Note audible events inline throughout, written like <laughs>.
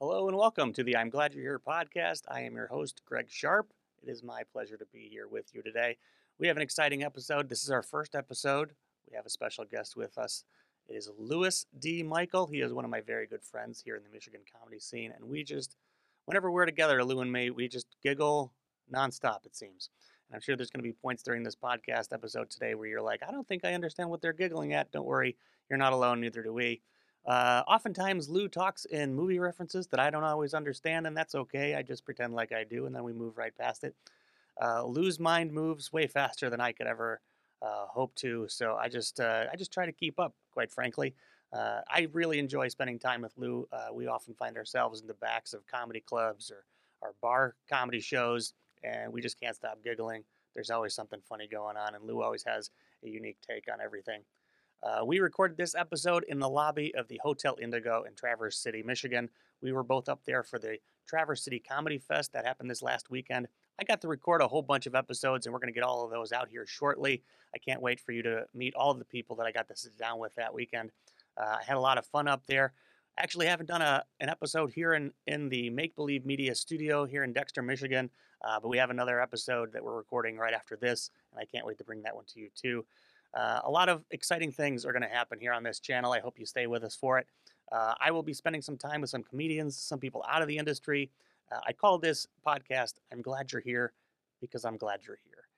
Hello and welcome to the I'm Glad You're Here podcast. I am your host, Greg Sharp. It is my pleasure to be here with you today. We have an exciting episode. This is our first episode. We have a special guest with us. It is Louis D. Michael. He is one of my very good friends here in the Michigan comedy scene. And we just, whenever we're together, Lou and me, we just giggle nonstop, it seems. And I'm sure there's going to be points during this podcast episode today where you're like, I don't think I understand what they're giggling at. Don't worry, you're not alone, neither do we. Uh, oftentimes, Lou talks in movie references that I don't always understand, and that's okay. I just pretend like I do, and then we move right past it. Uh, Lou's mind moves way faster than I could ever uh, hope to, so I just uh, I just try to keep up. Quite frankly, uh, I really enjoy spending time with Lou. Uh, we often find ourselves in the backs of comedy clubs or our bar comedy shows, and we just can't stop giggling. There's always something funny going on, and Lou always has a unique take on everything. Uh, we recorded this episode in the lobby of the Hotel Indigo in Traverse City, Michigan. We were both up there for the Traverse City Comedy Fest that happened this last weekend. I got to record a whole bunch of episodes, and we're going to get all of those out here shortly. I can't wait for you to meet all of the people that I got to sit down with that weekend. Uh, I had a lot of fun up there. Actually haven't done a, an episode here in, in the Make Believe Media studio here in Dexter, Michigan, uh, but we have another episode that we're recording right after this, and I can't wait to bring that one to you too. Uh, a lot of exciting things are going to happen here on this channel. I hope you stay with us for it. Uh, I will be spending some time with some comedians, some people out of the industry. Uh, I call this podcast I'm Glad You're Here because I'm glad you're here.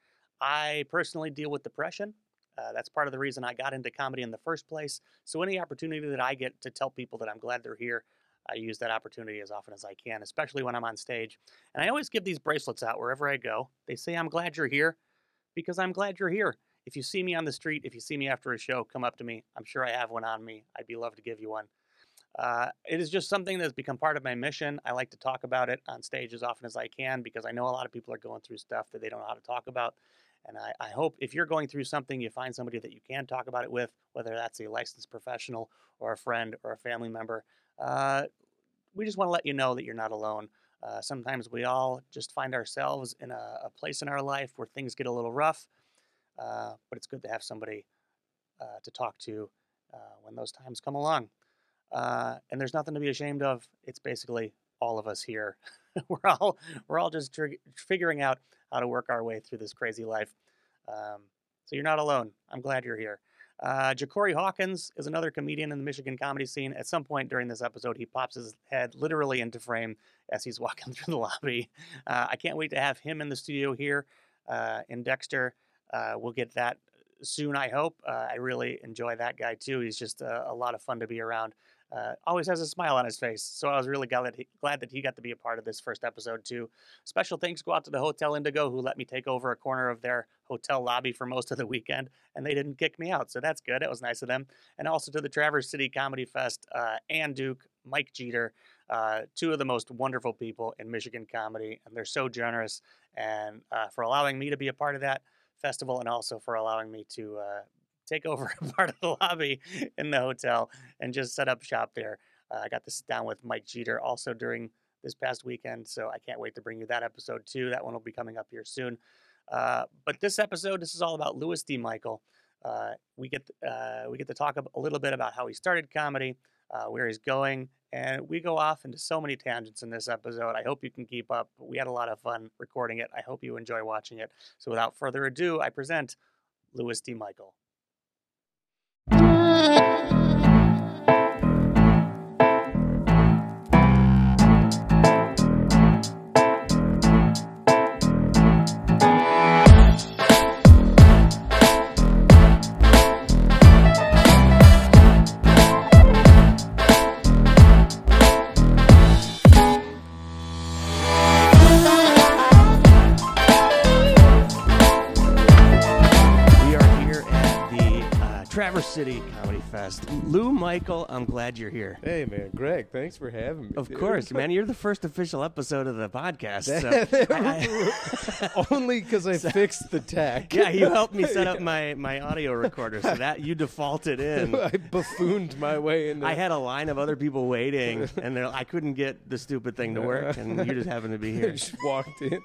I personally deal with depression. Uh, that's part of the reason I got into comedy in the first place. So, any opportunity that I get to tell people that I'm glad they're here, I use that opportunity as often as I can, especially when I'm on stage. And I always give these bracelets out wherever I go. They say, I'm glad you're here because I'm glad you're here. If you see me on the street, if you see me after a show, come up to me. I'm sure I have one on me. I'd be love to give you one. Uh, it is just something that's become part of my mission. I like to talk about it on stage as often as I can because I know a lot of people are going through stuff that they don't know how to talk about. And I, I, hope if you're going through something, you find somebody that you can talk about it with, whether that's a licensed professional or a friend or a family member. Uh, we just want to let you know that you're not alone. Uh, sometimes we all just find ourselves in a, a, place in our life where things get a little rough, uh, but it's good to have somebody uh, to talk to uh, when those times come along. Uh, and there's nothing to be ashamed of. It's basically all of us here. <laughs> we're all we're all just tr- figuring out how to work our way through this crazy life. Um, so you're not alone. I'm glad you're here. Uh, Jacory Hawkins is another comedian in the Michigan comedy scene. At some point during this episode, he pops his head literally into frame as he's <laughs> walking through the lobby. Uh, I can't wait to have him in the studio here uh, in Dexter. Uh, we'll get that soon, I hope. Uh, I really enjoy that guy too. He's just a, a lot of fun to be around. Uh, always has a smile on his face. So I was really glad that, he, glad that he got to be a part of this first episode too. Special thanks go out to the Hotel Indigo who let me take over a corner of their hotel lobby for most of the weekend, and they didn't kick me out. So that's good. It was nice of them. And also to the Traverse City Comedy Fest, uh, Ann Duke, Mike Jeter, uh, two of the most wonderful people in Michigan comedy, and they're so generous. And uh, for allowing me to be a part of that festival, and also for allowing me to uh, take over a <laughs> part of the lobby in the hotel and just set up shop there. Uh, I got to sit down with Mike Jeter also during this past weekend, so I can't wait to bring you that episode too. That one will be coming up here soon. Uh, but this episode, this is all about Louis D. Michael. Uh, we get uh, we get to talk a little bit about how he started comedy, uh, where he's going, and we go off into so many tangents in this episode. I hope you can keep up. We had a lot of fun recording it. I hope you enjoy watching it. So without further ado, I present Louis D. Michael. Fest. Lou Michael, I'm glad you're here. Hey man, Greg, thanks for having me. Of dude. course, man. You're the first official episode of the podcast. So. <laughs> Only because I <laughs> fixed the tech. Yeah, you helped me set up <laughs> my, my audio recorder, so that you defaulted in. I buffooned my way in. I had a line of other people waiting, and I couldn't get the stupid thing to work, and you just happened to be here. just walked in.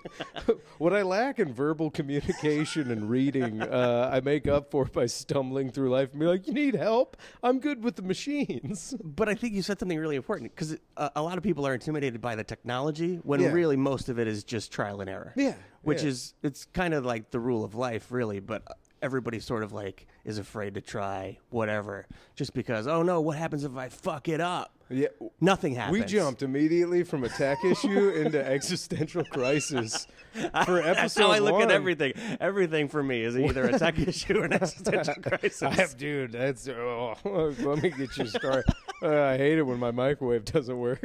what I lack in verbal communication and reading, uh, I make up for by stumbling through life and be like, you need help? I'm good with the machines. <laughs> But I think you said something really important because uh, a lot of people are intimidated by the technology when Yeah. really most of it is just trial and error. Yeah, Which yeah. is, it's kind of like the rule of life, really. But everybody sort of like is afraid to try whatever just because, oh no, what happens if I fuck it up? Yeah. Nothing happened. We jumped immediately from a tech <laughs> issue into existential crisis for episode <laughs> That's how I look one. at everything. Everything for me is either a tech <laughs> issue or an existential crisis. I have, dude. That's oh, let me get you started. Uh, I hate it when my microwave doesn't work.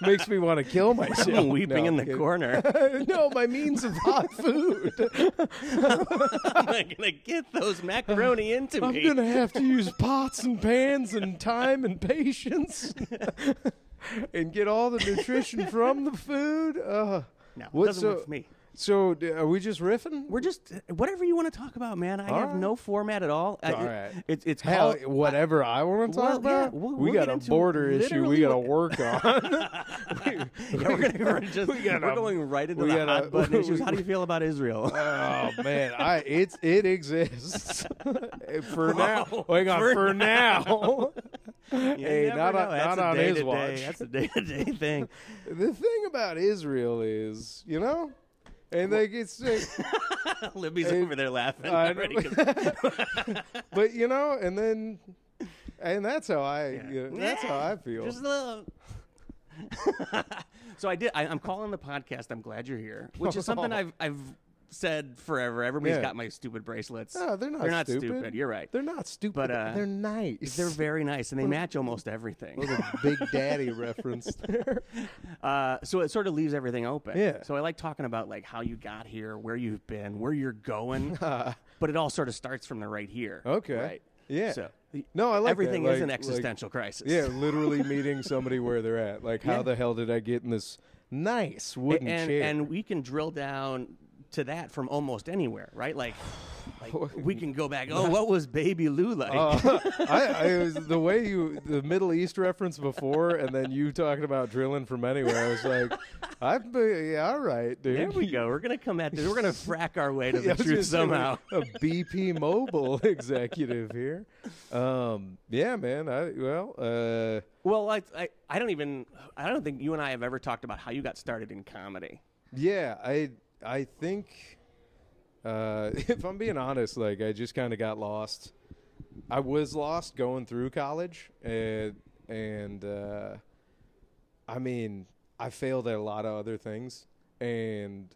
Makes me want to kill myself. I'm weeping No, in I'm the corner. no, my means of hot food. I'm not gonna get those macaroni into me? I'm gonna have to use pots and pans and time and patience, <laughs> and get all the nutrition from the food. Uh, No, it doesn't so, work for me. So, are we just riffing? We're just whatever you want to talk about, man. I All have right. no format at all. I- All right. It's Hell, called- whatever I want to talk Well, yeah, about, we'll- we we'll got a border issue we got to work <laughs> on. yeah, we're, gonna, we're, just, <laughs> we gotta- we're going right into we the gotta- hot button <laughs> we- issues. How do you feel about Israel? oh man, I it's it exists for now. Oh, hang on, for for, now. You hey, not on, not on his watch. That's a day to day thing. The thing about Israel is, you know, and like it's, like, Libby's Hey, over there laughing. I already know. 'cause- <laughs> but you know, and then, and that's how I, you know, that's how I feel. Just a little. <laughs> so I did. I, I'm calling the podcast. I'm glad you're here, which is something <laughs> oh. I've I've said forever. Everybody's Yeah. got my stupid bracelets. No, they're not. They're not stupid. You're right. They're not stupid. But, uh, they're nice. They're very nice and they match almost everything. little Big Daddy reference <laughs> there. Uh, so it sort of leaves everything open. Yeah. So I like talking about like how you got here, where you've been, where you're going, <laughs> but it all sort of starts from the right here. Okay. Right. Yeah. So No, I like that. everything is Like- an like- existential crisis. Yeah, literally meeting somebody where they're at. Like, how the hell did I get in this nice wooden and chair? and we can drill down to that from almost anywhere, right? Like, <sighs> like we can go back. Oh, what was Baby Lou like? Uh, <laughs> I, I was the way you the Middle East reference before, and then you talking about drilling from anywhere. I was like, <laughs> I'd be yeah, all right, dude. there we go. We're gonna come at this. We're gonna <laughs> frack our way to the truth somehow. A BP Mobile executive here. Um, yeah, man. I well, uh, Well, I, I I don't even I don't think you and I have ever talked about how you got started in comedy. yeah. I I think uh, <laughs> if I'm being honest, like I just kind of got lost. I was lost going through college, and and uh, I mean, I failed at a lot of other things, and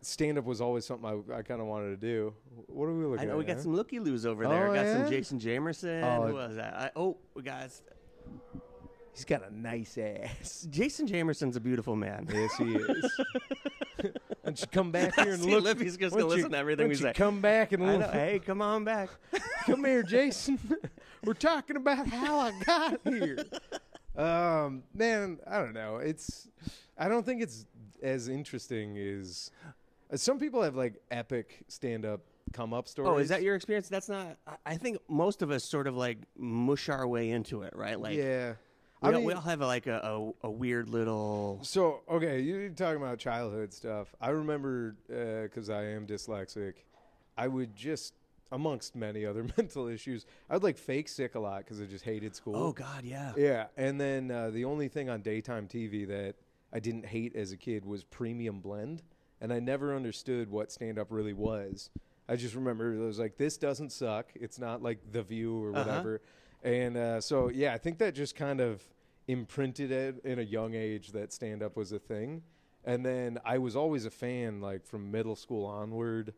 stand up was always something I, I kind of wanted to do. What are we looking at? I know at? we got huh? some looky loos over there. Oh, got yeah? some Jason Jamerson. Oh, Who was that? I, oh, we got He's got a nice ass. <laughs> Jason Jamerson's a beautiful man. Yes, he is. <laughs> Why don't you come back here and See, look? Lippy's just gonna don't you- listen to everything why we don't you say. Come back and I know. look. Hey, come on back. <laughs> Come here, Jason. We're talking about how I got here. Um, man, I don't know. It's I don't think it's as interesting as uh, some people have like epic stand-up come up stories. Oh, is that your experience? That's not. I- I think most of us sort of like mush our way into it, right? Like, yeah. We, I all, mean, we all have like a, a, a weird little. So okay, you're talking about childhood stuff. I remember because I am dyslexic, I would just amongst many <laughs> other mental issues, I would like fake sick a lot because I just hated school. Oh God, yeah. Yeah, and then uh, the only thing on daytime TV that I didn't hate as a kid was Premium Blend, and I never understood what stand up really was. I just remember it was like this doesn't suck. It's not like The View or Uh-huh. And uh, so yeah, I think that just kind of imprinted it in a young age that stand up was a thing. And then I was always a fan, like from middle school onward,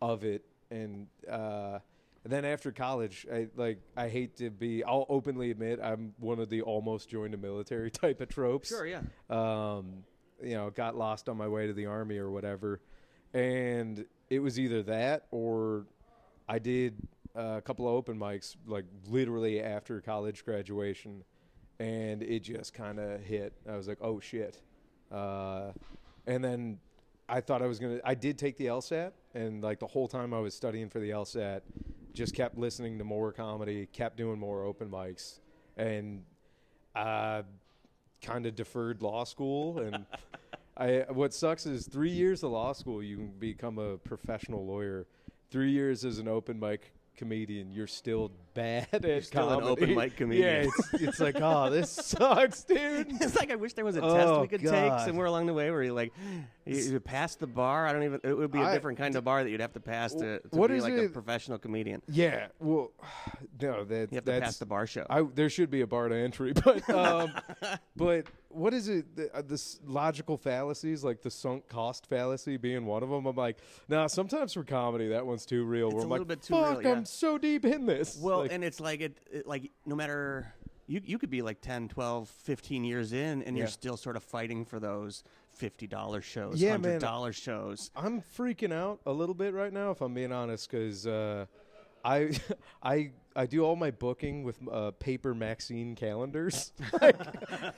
of it. And uh, then after college, I like I hate to be. I'll openly admit I'm one of the almost joined the military <laughs> type of tropes. Sure, yeah. Um, you know, got lost on my way to the army or whatever, and it was either that or I did a couple of open mics like literally after college graduation, and it just kind of hit. I was like, oh shit, uh, and then I thought I was gonna. I did take the LSAT, and like the whole time I was studying for the LSAT, just kept listening to more comedy, kept doing more open mics, and uh, kind of deferred law school. And <laughs> I, what sucks is three years of law school, you can become a professional lawyer. Three years as an open mic comedian, you're still bad at still an comedy. open mic <laughs> comedian. Yeah, it's, it's like, oh, this <laughs> sucks, dude. it's like I wish there was a test Oh, we could take somewhere along the way where you like you, you pass the bar. I don't even. It would be a I- different kind of bar that you'd have to pass to, to What be is like a it- professional comedian. Yeah, well, <sighs> no, that You have to that's pass the bar show. I there should be a bar to entry, <laughs> but um, but what is it? The, uh, this logical fallacies, like the sunk cost fallacy, being one of them. I'm like, nah. Sometimes for comedy, that one's too real. It's where a I'm little like, bit too real, fuck, yeah. I'm so deep in this. Well, Like, and it's like it, it like no matter you you could be like 10, 12, 15 years in and you're still sort of fighting for those $50 shows, Yeah, man. $100 shows. I'm freaking out a little bit right now, if I'm being honest, because uh, I <laughs> I I do all my booking with uh, paper Maxine calendars. <laughs> like,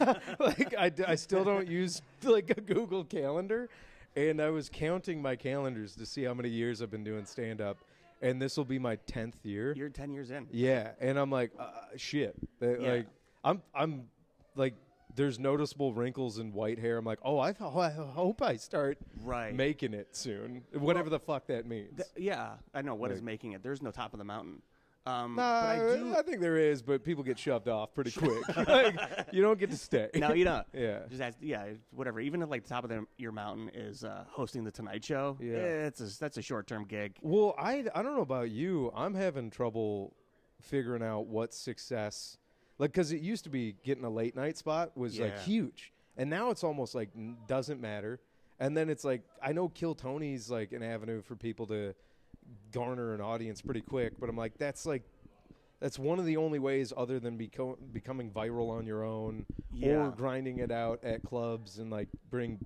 <laughs> like I, d- I still don't use like a Google Calendar, and I was counting my calendars to see how many years I've been doing stand up, and this will be my tenth year. You're 10 years in. Yeah, and I'm like, uh, shit. Uh, Yeah. Like, I'm, I'm, like, there's noticeable wrinkles and white hair. I'm like, oh, I, ho- I hope I start Right. making it soon, whatever the fuck that means. Th- yeah, I know what is Like- making it. There's no top of the mountain. Um, Nah, but I do. I think there is, but people get shoved off pretty quick. <laughs> like, you don't get to stay. no, you don't. Yeah. Just ask, yeah, whatever. Even if like the top of the, your mountain is uh, hosting the Tonight Show, Yeah. it's a, that's a short term gig. Well, I, I don't know about you. I'm having trouble figuring out what success, like, because it used to be getting a late night spot was like huge, and now it's almost like doesn't matter. And then it's like I know Kill Tony's like an avenue for people to garner an audience pretty quick, but I'm like that's like that's one of the only ways other than beco- becoming viral on your own Yeah. or grinding it out at clubs and like bring.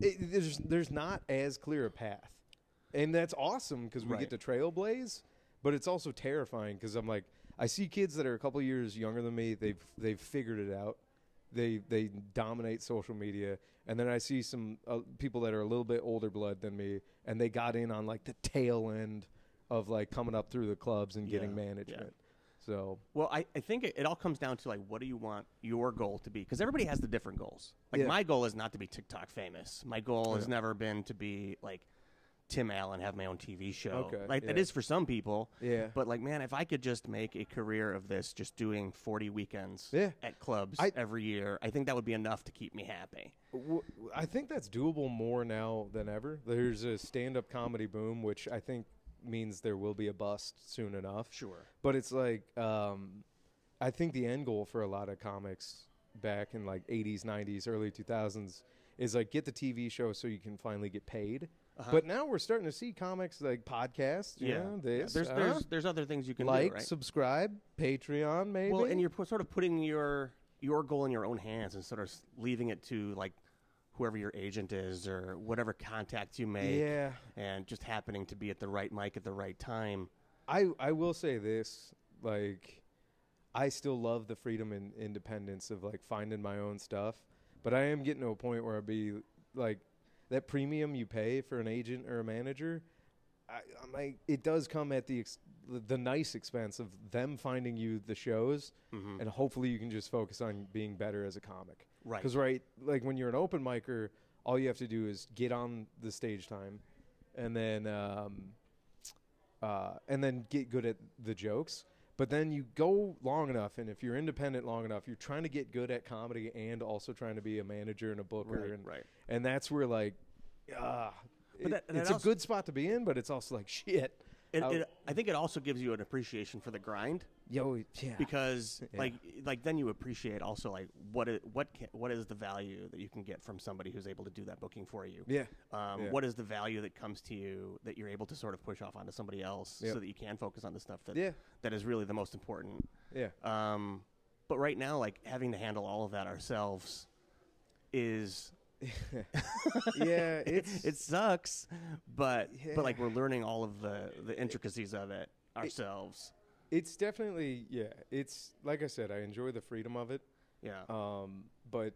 It, there's there's not as clear a path, and that's awesome because we Right. get to trailblaze. But it's also terrifying because I'm like I see kids that are a couple years younger than me. They've they've figured it out. They they dominate social media, and then I see some uh, people that are a little bit older blood than me, and they got in on like the tail end of like coming up through the clubs and getting Yeah, yeah. management. So Well, I, I think it, it all comes down to like, what do you want your goal to be? Because everybody has the different goals. Like Yeah. my goal is not to be TikTok famous. My goal has never been to be like Tim Allen, have my own TV show. Okay, like that yeah. is for some people. yeah, But like, man, if I could just make a career of this, just doing forty weekends Yeah. at clubs I- every year, I think that would be enough to keep me happy. W- I think that's doable more now than ever. There's a stand-up comedy boom, which I think means there will be a bust soon enough. Sure. But it's like, um, I think the end goal for a lot of comics back in like 80s, 90s, early 2000s is like get the TV show so you can finally get paid. Uh-huh. But now we're starting to see comics like podcasts. you Yeah. know, Yeah, this, There's uh, there's there's other things you can like, do, right? subscribe, Patreon, maybe. Well, and you're pu- sort of putting your your goal in your own hands and sort of leaving it to like whoever your agent is or whatever contacts you make, yeah. and just happening to be at the right mic at the right time. I I will say this, like I still love the freedom and independence of like finding my own stuff, but I am getting to a point where I'd be like that premium you pay for an agent or a manager. I, I'm like, it does come at the ex- the- the nice expense of them finding you the shows, Mm-hmm. and hopefully you can just focus on being better as a comic. Right. Because right, like when you're an open micer, all you have to do is get on the stage time, and then um, uh, and then get good at the jokes. But then you go long enough, and if you're independent long enough, you're trying to get good at comedy and also trying to be a manager and a booker, Right, and right. and that's where like, ah, But it- it's it a good spot to be in, but it's also like shit. It, How- it, I think it also gives you an appreciation for the grind Yo, yeah, because, Yeah. like, like then you appreciate also like what is, what can, what is the value that you can get from somebody who's able to do that booking for you. yeah, Um, Yeah. What is the value that comes to you that you're able to sort of push off onto somebody else Yep. so that you can focus on the stuff that yeah, that is really the most important. yeah. Um, but right now, like having to handle all of that ourselves is <laughs> yeah, it's <laughs> it sucks, but but like we're learning all of the the intricacies of it ourselves. It's definitely yeah. It's like I said, I enjoy the freedom of it. yeah, Um, but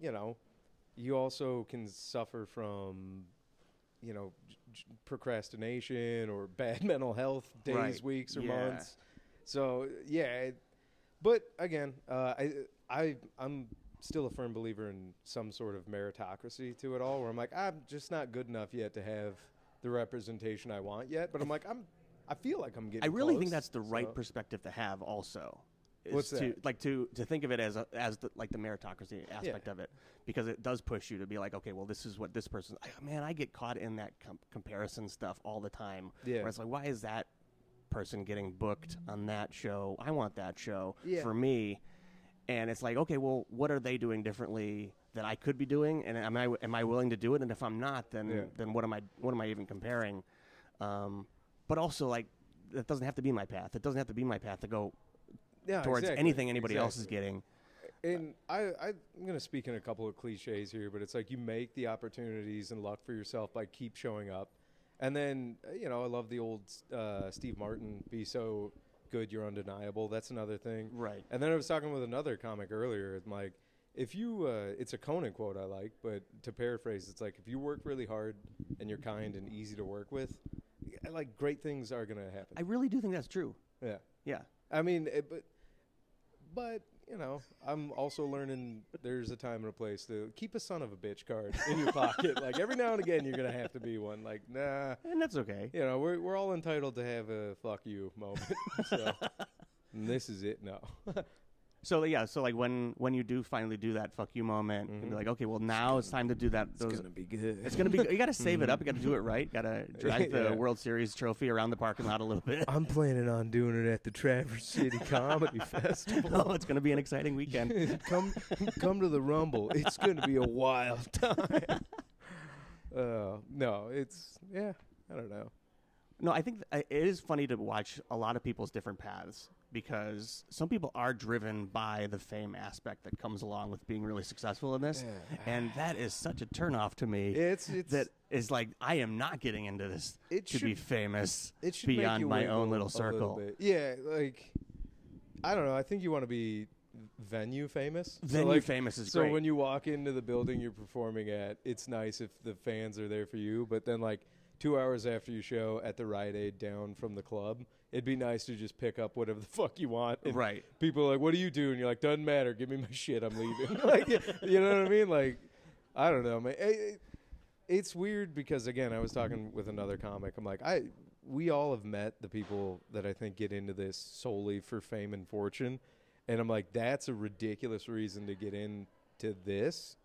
you know, you also can suffer from, you know, j- j- procrastination or <laughs> bad mental health days, Right. weeks, or Yeah. months. So yeah, it, but again, uh, I I I'm still a firm believer in some sort of meritocracy to it all. Where I'm like, I'm just not good enough yet to have the representation I want yet. But I'm like, I'm I feel like I'm getting. I really close, think that's the right so- perspective to have. Also, What's to, that? Like to to think of it as a, as the, like the meritocracy aspect of it, because it does push you to be like, okay, well, this is what this person. Man, I get caught in that com- comparison stuff all the time. Yeah. Where it's like, why is that person getting booked on that show? I want that show Yeah. for me. And it's like, okay, well, what are they doing differently that I could be doing? And am I am I willing to do it? And if I'm not, then Yeah. then what am I what am I even comparing? Um, but also, like, that doesn't have to be my path. It doesn't have to be my path to go yeah, towards exactly, anything anybody else is getting. And I, I, I'm going to speak in a couple of cliches here, but it's like you make the opportunities and luck for yourself by keep showing up. And then, uh, you know, I love the old uh, Steve Martin, be so good you're undeniable. That's another thing. Right. And then I was talking with another comic earlier. I'm like, if you, uh, it's a Conan quote I like, but to paraphrase, it's like, if you work really hard and you're kind and easy to work with, like great things are going to happen. I really do think that's true. yeah. Yeah. I mean, it, but but you know, I'm also learning there's a time and a place to keep a son of a bitch card in your pocket. <laughs> like every now and again, you're gonna have to be one. Like, nah, And that's okay. you know, we're we're all entitled to have a fuck you moment. <laughs> so and this is it. No, <laughs> So yeah, so like when when you do finally do that fuck you moment, and be Mhm. like, okay, well now it's time to do that. Those, be good. it's gonna be. You got to save it up. You got to do it right. Got to drag the Yeah. World Series trophy around the parking lot a little bit. I'm planning on doing it at the Traverse City <laughs> Comedy Festival. oh, it's gonna be an exciting weekend. <laughs> come come to the Rumble. It's going to be a wild <laughs> time. Uh, no, it's yeah. I don't know. No, I think th- it is funny to watch a lot of people's different paths because some people are driven by the fame aspect that comes along with being really successful in this, Yeah. and that is such a turnoff to me. It's it's that is like I am not getting into this It to be famous it should beyond my own little circle. bit. Yeah, like I don't know. I think you want to be venue famous. So, Venue like, famous is So great. when you walk into the building you're performing at, it's nice if the fans are there for you. But then like two hours after you show at the Rite Aid down from the club, it'd be nice to just pick up whatever the <laughs> fuck you want. And Right. People are like, "What do you do?" And you're like, "Doesn't matter. Give me my <laughs> shit. I'm leaving." <laughs> like, you know what I mean? Like, I don't know, man. It- it- it's weird because again, I was talking with another comic. I'm like, I we all have met the people that I think get into this solely for fame and fortune, and I'm like, that's a ridiculous reason to get into this.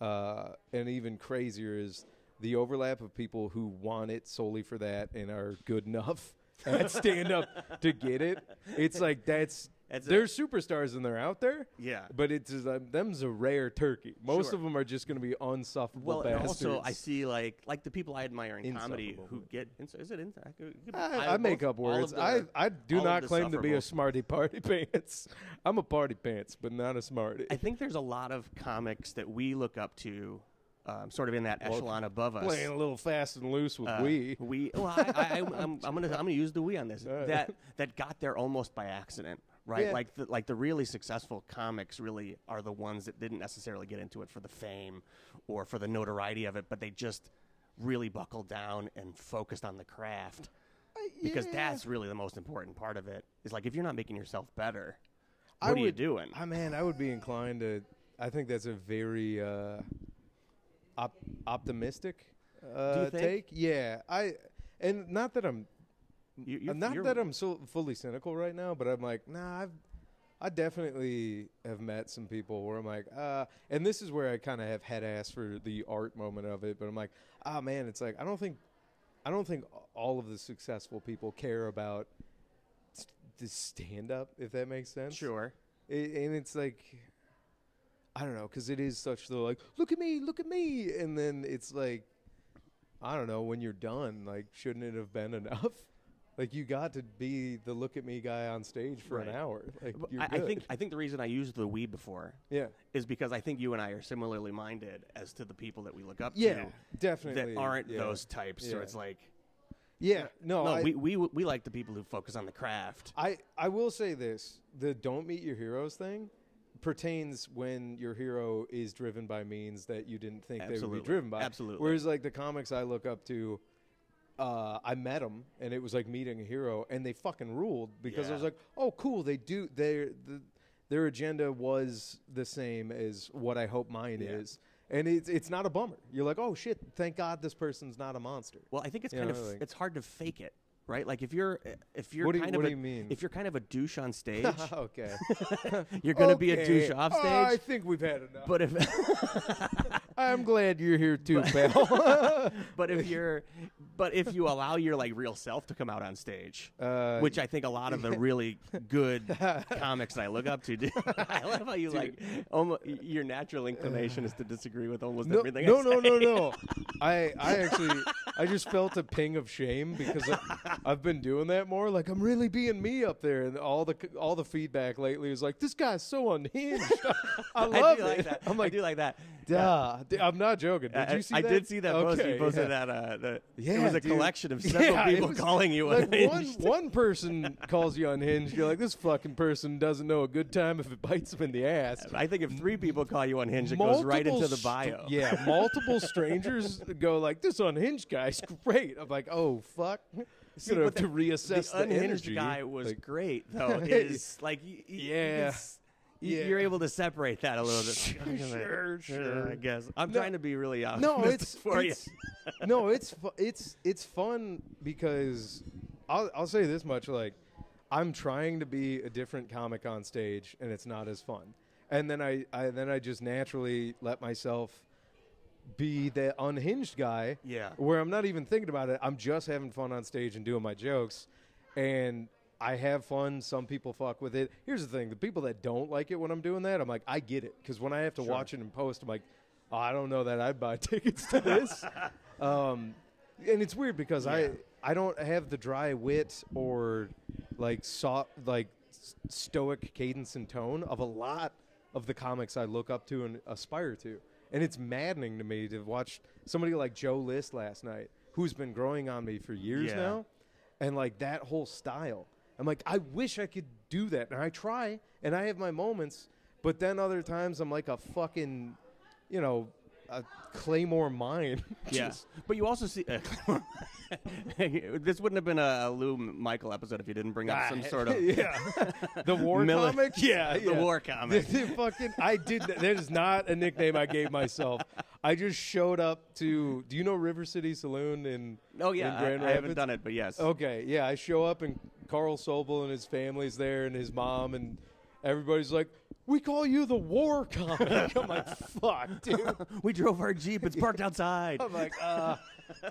Uh, and even crazier is the overlap of people who want it solely for that and are good enough at stand up to get it. It's like that's. That's they're superstars and they're out there, Yeah. but it's just, uh, them's a rare turkey. Most Sure. of them are just going to be unsufferable Well, and bastards. also I see like like the people I admire in comedy Insufferable. who get ins- is it ins- I, could- could I, I make both- up all of words. the- I I do of not the claim to be a sufferable. smarty party <laughs> pants. I'm a party pants, but not a smarty. I think there's a lot of comics that we look up to, um, sort of in that Well, echelon above us. Playing a little fast and loose with Uh, we. we. Well, I, I, I'm, I'm gonna I'm gonna use the we on this. That that got there almost by accident, right? Yeah. Like the, like the really successful comics really are the ones that didn't necessarily get into it for the fame or for the notoriety of it, but they just really buckled down and focused on the craft because that's really the most important part of it. Is like if you're not making yourself better, what I are you doing? I man, I would be inclined to. I think that's a very uh, op- optimistic uh, take. Yeah, I and not that I'm You, you, Uh, not you're- that I'm so fully cynical right now, but I'm like, nah, I've, I definitely have met some people where I'm like, uh, and this is where I kind of have head ass for the art moment of it, but I'm like, ah, man, it's like I don't think, I don't think all of the successful people care about s- the stand up, if that makes sense. sure. It, and it's like, I don't know, because it is such the like, look at me, look at me, and then it's like, I don't know, when you're done, like, shouldn't it have been enough? <laughs> Like you got to be the look at me guy on stage for Right. an hour. Like I, I think I think the reason I used the we before yeah, is because I think you and I are similarly minded as to the people that we look up yeah, to definitely that aren't yeah. those types. So it's like Yeah, no, no, I, we, we we like the people who focus on the craft. I I will say this: the don't meet your heroes thing pertains when your hero is driven by means that you didn't think they would be driven by. Absolutely. Whereas like the comics I look up to, uh, I met them and it was like meeting a hero, and they fucking ruled because I was like, oh, cool, they do their the, their agenda was the same as what I hope mine Yeah. is. And it's it's not a bummer. You're like, oh shit! Thank God this person's not a monster. Well, I think it's You kind know, of like- it's hard to fake it right? Like if you're eh, if you're What you- kind of a, you if you're kind of a douche on <laughs> stage, okay. <laughs> you're going to be a douche off oh, stage. I think we've had enough. but if <laughs> I'm glad you're here too, pal. <laughs> <laughs> but if you're but if you allow your like real self to come out on stage, Uh, which I think a lot of the really good <laughs> comics that I look up to do. I love how you like almost, your natural inclination is to disagree with almost no, everything. no, I no, say. no, no. I, I actually, I just felt a ping of shame because I, I've been doing that more. Like I'm really being me up there, and all the all the feedback lately is like, this guy's so unhinged. I I love do it. like that. I'm like, I do like that. Duh. D- I'm not joking. Did I, you see that? I that? did see that post. Okay, You posted yeah. that. Uh, the, it was a dude. collection of <laughs> several Yeah, people was calling you like one unhinged. one person calls you unhinged. You're like, this fucking person doesn't know a good time if it bites them in the ass. I think if three people call you unhinged, it goes right into the bio. yeah, multiple strangers <laughs> go like, "This unhinged guy's great." I'm like, "Oh fuck." See, gonna have to reassess the the, unhinged energy. guy was Like, great though. <laughs> Is like y- y- you Yeah. can s- y- Yeah. you're able to separate that a little bit. Sure, <laughs> Uh, sure. I guess I'm No. trying to be really honest no, <laughs> it's for it's no, it's fu- it's it's fun because I'll I'll say this much: like, I'm trying to be a different comic on stage, and it's not as fun. And then I, I then I just naturally let myself be the unhinged guy. Yeah. where I'm not even thinking about it. I'm just having fun on stage and doing my jokes. And I have fun. Some people fuck with it. Here's the thing the people that don't like it when I'm doing that, I'm like, I get it. Because when I have to Sure. watch it and post, I'm like, oh, I don't know that I'd buy <laughs> tickets to this. <laughs> um, and it's weird because Yeah. I, I don't have the dry wit or like soft, like stoic cadence and tone of a lot of the comics I look up to and aspire to. And it's maddening to me to watch somebody like Joe List last night, who's been growing on me for years Yeah. now, and like that whole style. I'm like, I wish I could do that. And I try, and I have my moments, but then other times I'm like a fucking, you know, a Claymore mine. <laughs> Yeah, but you also see uh, <laughs> this wouldn't have been a, a Lou Michael episode if you didn't bring up some sort of <laughs> yeah, the war comic. Yeah, the yeah. war comic. The- the fucking, I did. That is not a nickname I gave myself. I just showed up to. Do you know River City Saloon in? oh yeah, in I, Grand I haven't done it, but yes. Okay, yeah, I show up and Carl Sobel and his family's there and his mom and everybody's like, "We call you the war comic." <laughs> I'm like, "Fuck, dude." <laughs> we drove our jeep. It's parked outside. I'm like, uh,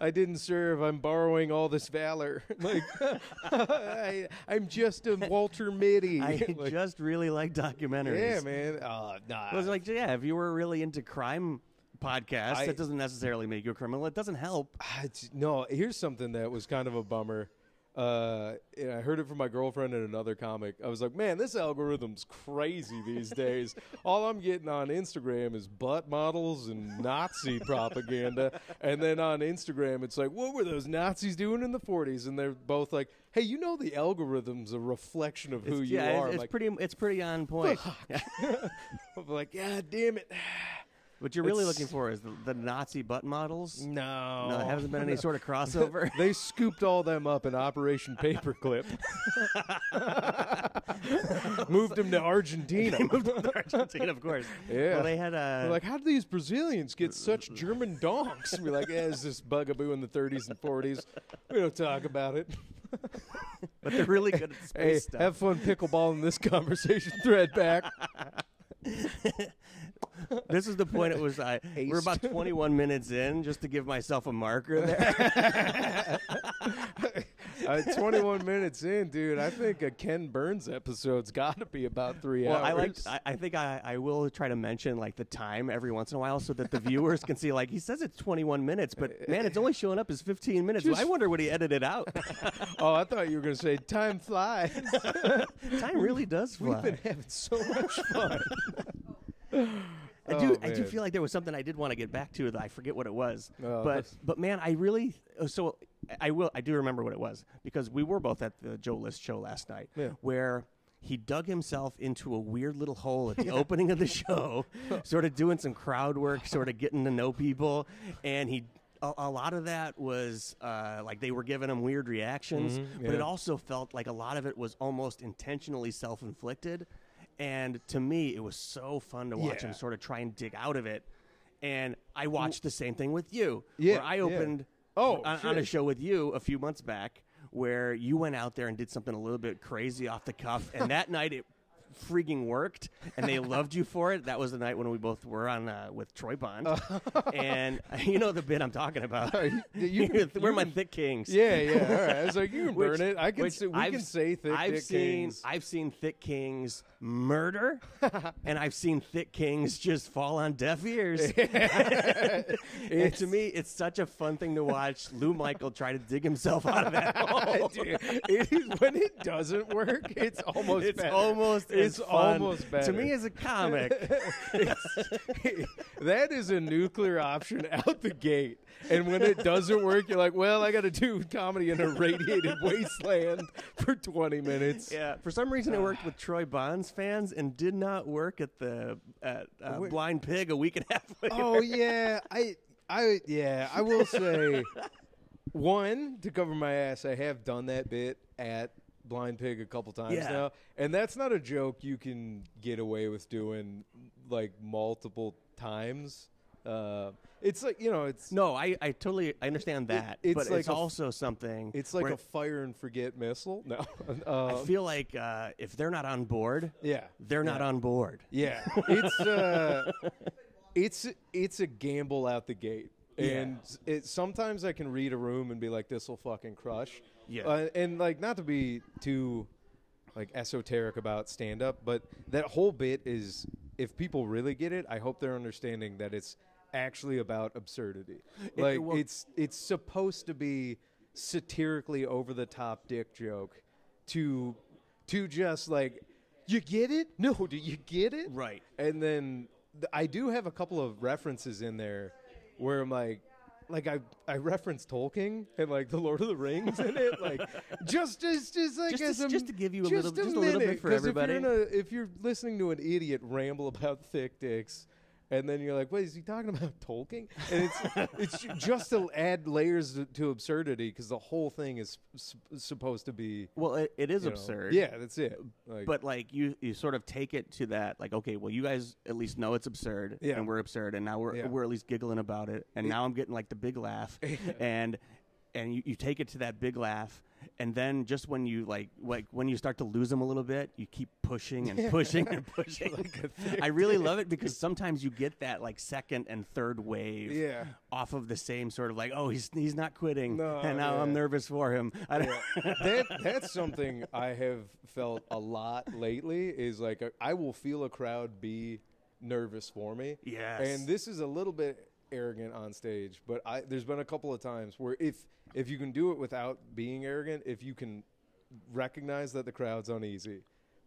I didn't serve. I'm borrowing all this valor. <laughs> Like, I, I'm just a Walter Mitty. I Like, just really like documentaries. yeah, man. Uh, nah. I was like, yeah, if you were really into crime podcasts, I- that doesn't necessarily make you a criminal. It doesn't help. <sighs> It's- no, here's something that was kind of a bummer. Uh, and I heard it from my girlfriend in another comic. I was like, man, this algorithm's crazy these days. <laughs> All I'm getting on Instagram is butt models and Nazi <laughs> propaganda. And then on Instagram, it's like, what were those Nazis doing in the 40s? And they're both like, hey, you know, the algorithm's a reflection of who It's, you yeah, are. it's, it's like, pretty. It's pretty on point. <laughs> I'm like, God damn it. What you're really It's- looking for is the, the Nazi butt models. No. No, there hasn't been any sort of <laughs> crossover. They scooped all them up in Operation Paperclip. <laughs> Moved them to Argentina. <laughs> Argentina, of course. Yeah. Well, they had a. We're like, how do these Brazilians get such German donks? We're like, yeah, it's this bugaboo in the 30s and 40s. We don't talk about it. but they're really good at space Hey, stuff. have fun pickleballing this conversation thread back. <laughs> this is the point. It was. I we're about 21 minutes in, just to give myself a marker there. <laughs> Uh, 21 minutes in, dude. I think a Ken Burns episode's got to be about three well, hours. I like. I, I think I, I will try to mention like the time every once in a while, so that the viewers can see. Like he says, it's 21 minutes, but <laughs> man, it's only showing up as 15 minutes. Just- I wonder what he edited out. oh, I thought you were going to say time flies. time really does fly. We've been having so much fun. I do. Oh, I do feel like there was something I did want to get back to that I forget what it was. Oh, but that's- but man, I really uh, so I will. I do remember what it was because we were both at the Joe List show last night, Yeah. where he dug himself into a weird little hole at the <laughs> opening of the show, sort of doing some crowd work, sort of getting to know people, and he. A, a lot of that was uh, like they were giving him weird reactions, Mhm, but it also felt like a lot of it was almost intentionally self-inflicted. And to me, it was so fun to watch Yeah. him sort of try and dig out of it. And I watched the same thing with you. Yeah, where I yeah. opened Oh, on, on a shit. show with you a few months back where you went out there and did something a little bit crazy off the cuff, and that <laughs> night it freaking worked, and they loved you for it. That was the night when we both were on uh, with Troy Bond, <laughs> and you know the bit I'm talking about. <laughs> You <laughs> can- We're you my thick kings. Yeah, yeah. All right. I was like, you can burn Which- it. I can. Say, we I've can say thick I've dick seen kings. I've seen thick kings murder, and I've seen thick kings just fall on deaf ears. and to me, it's such a fun thing to watch Lou Michael try to dig himself out of that hole. Dude, it is when it doesn't work. It's almost. It's better. almost It's as fun. almost better. to me as a comic. <laughs> <laughs> that is a nuclear option out the gate. And when it doesn't work, you're like, well, I got to do comedy in a radiated <laughs> wasteland for 20 minutes. Yeah, for some reason it worked with Troy Bonds fans and did not work at the at uh, Blind Pig a week and a half later. Oh yeah, I, I, yeah, I will say, one to cover my ass, I have done that bit at Blind Pig a couple times Yeah. now, and that's not a joke you can get away with doing like multiple times. Uh, it's like you know, it's No, I, I totally I understand that, it's but like it's a also something. it's like a fire and forget missile. No, <laughs> I uh, feel like uh, if they're not on board, yeah, they're not yeah. on board. Yeah, it's uh, <laughs> it's it's a gamble out the gate, and it, sometimes I can read a room and be like, "This will fucking crush." Yeah. uh, and like not to be too like esoteric about stand up, but that whole bit is if people really get it, I hope they're understanding that it's actually about absurdity. It- Like well- it's it's supposed to be satirically over the top dick joke to to just like you get it? No, <laughs> do you get it? Right. And then th- I do have a couple of references in there where I'm like, like I I reference Tolkien and like the Lord of the Rings in it, like <laughs> just just just like Just as to- a- just to give you a just little- just a little minute, bit for everybody. If you're, a, if you're listening to an idiot ramble about thick dicks. And then you're like, wait, is he talking about <laughs> Tolkien? And it's it's just to add layers to, to absurdity because the whole thing is s- supposed to be Well, it, it is you know, absurd. Yeah, that's it. Like, But like you, you sort of take it to that, like, okay, well, you guys at least know it's absurd, Yeah. and we're absurd, and now we're Yeah. we're at least giggling about it, and now I'm getting like the big laugh, <laughs> and and you, you take it to that big laugh, and then just when you like like when you start to lose them a little bit, you keep pushing and pushing <laughs> and pushing. Like I really love it because <laughs> sometimes you get that like second and third wave Yeah. off of the same sort of like, oh, he's he's not quitting, No, and now I'm nervous for him. <laughs> I don't, that that's something I have felt a lot lately. Is like a, I will feel a crowd be nervous for me. Yes. and this is a little bit arrogant on stage, but I there's been a couple of times where if if you can do it without being arrogant, if you can recognize that the crowd's uneasy,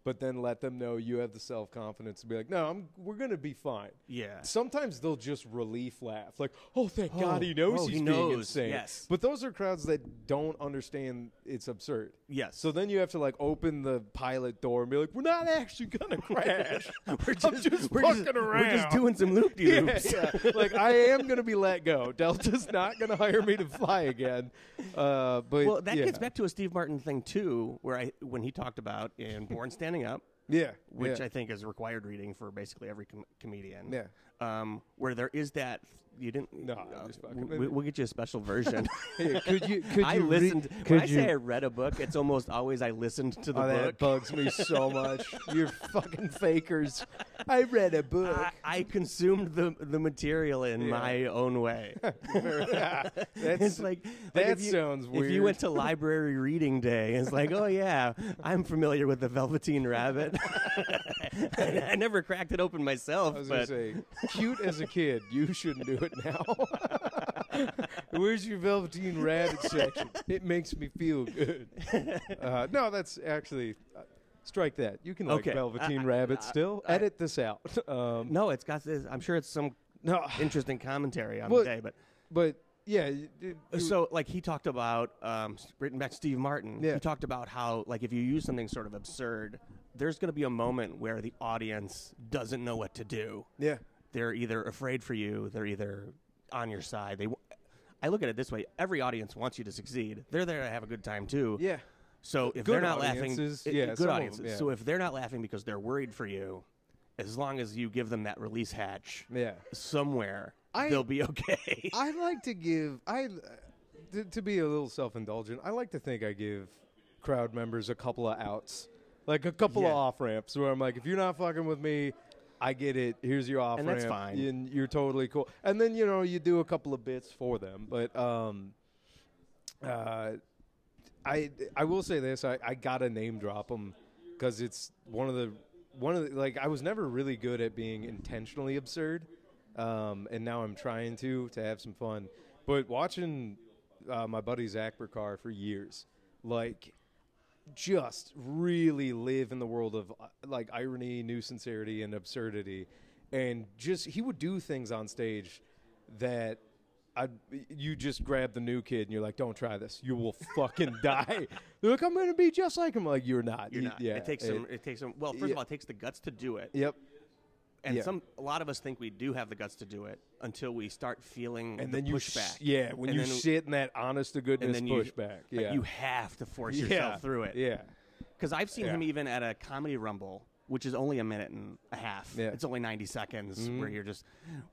but then let them know you have the self confidence to be like, no, I'm we're gonna be fine. yeah. Sometimes they'll just relief laugh, like, "Oh, thank God, Oh, he knows oh, he's he being insane." yes. But those are crowds that don't understand it's absurd. Yes. So then you have to like open the pilot door and be like, "We're not actually gonna <laughs> crash. <laughs> we're I'm just we're fucking just, around. We're just doing some loop de <laughs> yeah, loops. yeah. Like I am gonna be let go. Delta's not gonna hire me to fly again. Uh, but Well, that yeah. gets back to a Steve Martin thing too, where I when he talked about in Born Standing Up, yeah, which yeah. I think is required reading for basically every com- comedian. Yeah. Um, where there is that you didn't. No, uh, fucking we, will get you a special version. <laughs> Hey, could you <laughs> could I you read- listened. could when I you, say I read a book, it's almost always I listened to the oh, that book. bugs me so <laughs> much. You're fucking fakers. I read a book. I, I consumed the the material in Yeah. my own way. That's it's like, like that if you, sounds If you went to library reading day, it's like, oh yeah, I'm familiar with the Velveteen Rabbit. I, I never cracked it open myself, I was gonna say, cute as a kid, you shouldn't do it now. <laughs> Where's your Velveteen Rabbit section? It makes me feel good. Uh, no, that's actually uh, strike that. You can like Okay. Velveteen I- I- Rabbit I- still. I- Edit this out. <laughs> Um, no, it's got this. I'm sure it's some no, interesting commentary on Well, the day, but but yeah. you- you- so like he talked about um, written back to Steve Martin. Yeah. He talked about how like if you use something sort of absurd, there's going to be a moment where the audience doesn't know what to do. yeah, they're either afraid for you, they're either on your side. They, w- I look at it this way: every audience wants you to succeed. They're there to have a good time too. yeah. So if Good they're not laughing, audiences, i- yeah, good some of 'em, audiences. yeah. So if they're not laughing because they're worried for you, as long as you give them that release hatch Yeah. somewhere, I- they'll be okay. <laughs> I like to give I to, to be a little self-indulgent, I like to think I give crowd members a couple of outs, like a couple Yeah. of off ramps, where I'm like, if you're not fucking with me, I get it. Here's your offer. And that's fine. and you're totally cool. And then you know you do a couple of bits for them, but um, uh, I I will say this: I, I gotta name drop them because it's one of the one of the like I was never really good at being intentionally absurd, um, and now I'm trying to to have some fun. But watching uh, my buddy Zach Burkar for years, like just really live in the world of uh, like irony, new sincerity, and absurdity, and just he would do things on stage that I you just grab the new kid and you're like, don't try this, you will fucking <laughs> die. They're like, I'm gonna be just like him. Like you're not. You're You- not. Yeah, it takes some. It takes some. Well, first yeah. of all, it takes the guts to do it, Yep. And yeah. some. A lot of us think we do have the guts to do it until we start feeling And the then you pushback. s- yeah, when And you then- sit in that honest to goodness you pushback. like, Yeah. you have to force yeah. yourself through it. Yeah. Because I've seen Yeah. him even at a comedy rumble, which is only a minute and a half. Yeah. It's only 90 seconds where Mhm. you're just,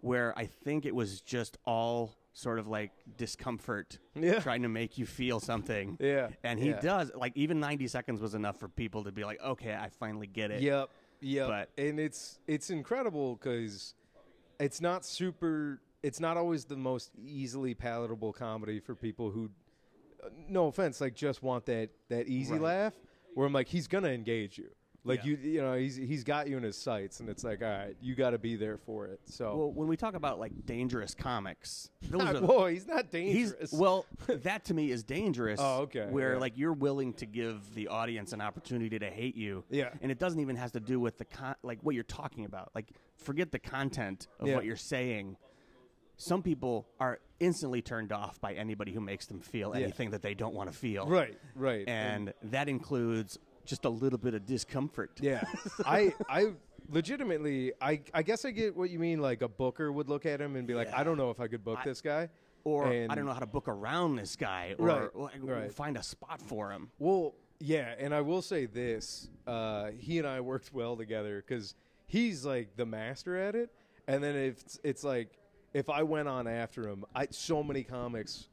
where I think it was just all sort of like discomfort Yeah. trying to make you feel something. Yeah. And he yeah. does, like, even 90 seconds was enough for people to be like, okay, I finally get it. Yep. Yep. But- and it's it's incredible because it's not super. It's not always the most easily palatable comedy for people who, uh, no offense, like just want that that easy Right. laugh. Where I'm like, he's gonna engage you. Like Yeah. you, you know, he's he's got you in his sights, and it's like, all right, you got to be there for it. So, Well, when we talk about like dangerous comics, those are, whoa, he's not He's dangerous. well, <laughs> that to me is dangerous. Oh, okay, Where yeah. like you're willing to give the audience an opportunity to hate you. Yeah. And it doesn't even has to do with the con- like what you're talking about. Like forget the content of Yeah. what you're saying. Some people are instantly turned off by anybody who makes them feel anything that they don't want to feel. right, right, And that includes just a little bit of discomfort. Yeah, <laughs> I I legitimately I I guess I get what you mean. Like a booker would look at him and be like, Yeah. I don't know if I could book I- this guy. Or I don't know how to book around this guy or, Right, or right. find a spot for him. Well, yeah, and I will say this: uh, he and I worked well together because he's like the master at it, and then if it's, it's like if I went on after him, I so many comics.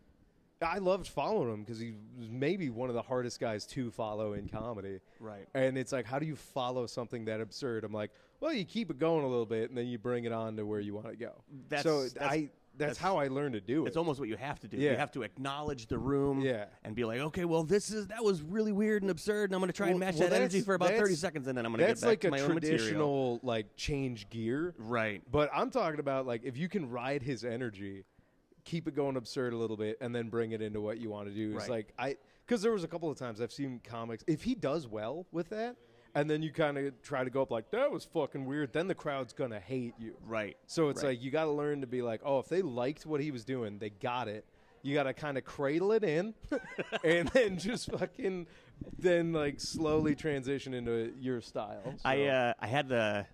I loved following him because he was maybe one of the hardest guys to follow in comedy. Right. And it's like, how do you follow something that absurd? I'm like, well, you keep it going a little bit, and then you bring it on to where you want to go. That's- so that's- I that's, that's- how I learned to do it. It's almost what you have to do. Yeah. You have to acknowledge the room Yeah. and be like, okay, well, this is that was really weird and absurd, and I'm going to try and match well, that energy for about 30 seconds, and then I'm going to get back like to my own material. That's like a traditional like change gear. Right. But I'm talking about like if you can ride his energy, keep it going absurd a little bit, and then bring it into what you want to do. It's Right. like I because there was a couple of times I've seen comics. If he does well with that, and then you kind of try to go up like that was fucking weird, then the crowd's gonna hate you. Right. So it's Right. like you got to learn to be like, oh, if they liked what he was doing, they got it. You got to kind of cradle it in, <laughs> and then just fucking, then like slowly transition into your style. I uh, I had the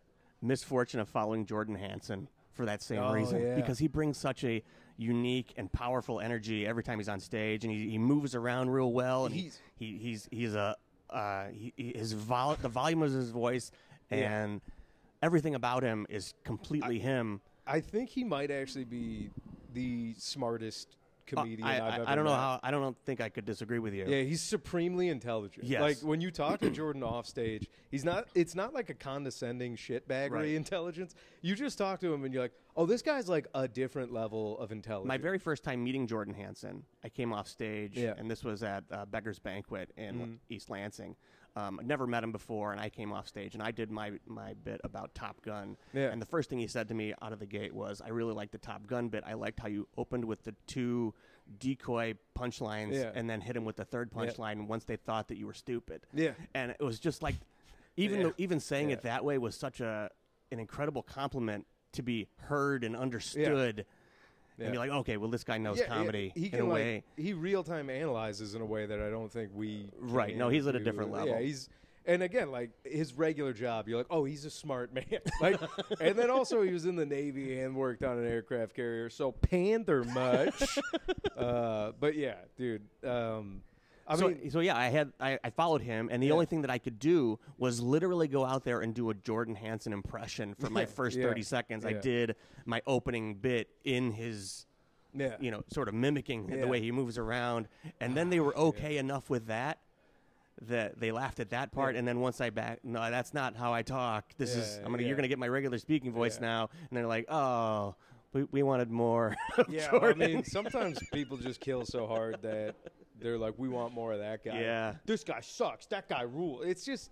misfortune of following Jordan Hansen for that same Oh, reason yeah. because he brings such a unique and powerful energy every time he's on stage, and he, he moves around real well, and He's- he, he he's he's a uh, he, his vol- the volume of his voice Yeah. and everything about him is completely him. I think he might actually be the smartest Uh, comedian I, have I, ever I don't know met. how I don't think I could disagree with you. Yeah, he's supremely intelligent. Yes. Like when you talk to <clears throat> Jordan off stage, he's not. It's not like a condescending shitbaggery Right. intelligence. You just talk to him and you're like, oh, this guy's like a different level of intelligence. My very first time meeting Jordan Hansen, I came off stage, Yeah. and this was at uh, Beggar's Banquet in Mhm. East Lansing. Um, I'd never met him before, and I came off stage, and I did my, my bit about Top Gun. Yeah. And the first thing he said to me out of the gate was, I really liked the Top Gun bit. I liked how you opened with the two decoy punchlines Yeah. and then hit him with the third Yeah. punchline once they thought that you were stupid. Yeah. And it was just like, even Yeah. though, even saying Yeah. it that way was such a an incredible compliment to be heard and understood Yeah. And be like, okay, well, this guy knows Yeah, comedy He in can a like, way. he real time analyzes in a way that I don't think we. Right. can No, he's at a different level. Yeah, he's. And again, like his regular job, you're like, oh, he's a smart man. <laughs> like, and then also he was in the Navy and worked on an aircraft carrier, so panther much. <laughs> uh, but yeah, dude. Um, I so, mean, so yeah, I had I, I followed him, and the Yeah. only thing that I could do was literally go out there and do a Jordan Hansen impression for my first yeah, thirty seconds. I did my opening bit in his Yeah. you know, sort of mimicking Yeah. the way he moves around. And then they ah, were okay enough with that that they laughed at that part. Yeah. And then once I back, no, that's not how I talk. This is I'm gonna yeah. you're gonna get my regular speaking voice Yeah. now. And they're like, oh, we, we wanted more. Yeah, I mean, sometimes people just kill so hard that they're like, we want more of that guy. Yeah. This guy sucks. That guy rule. It's just,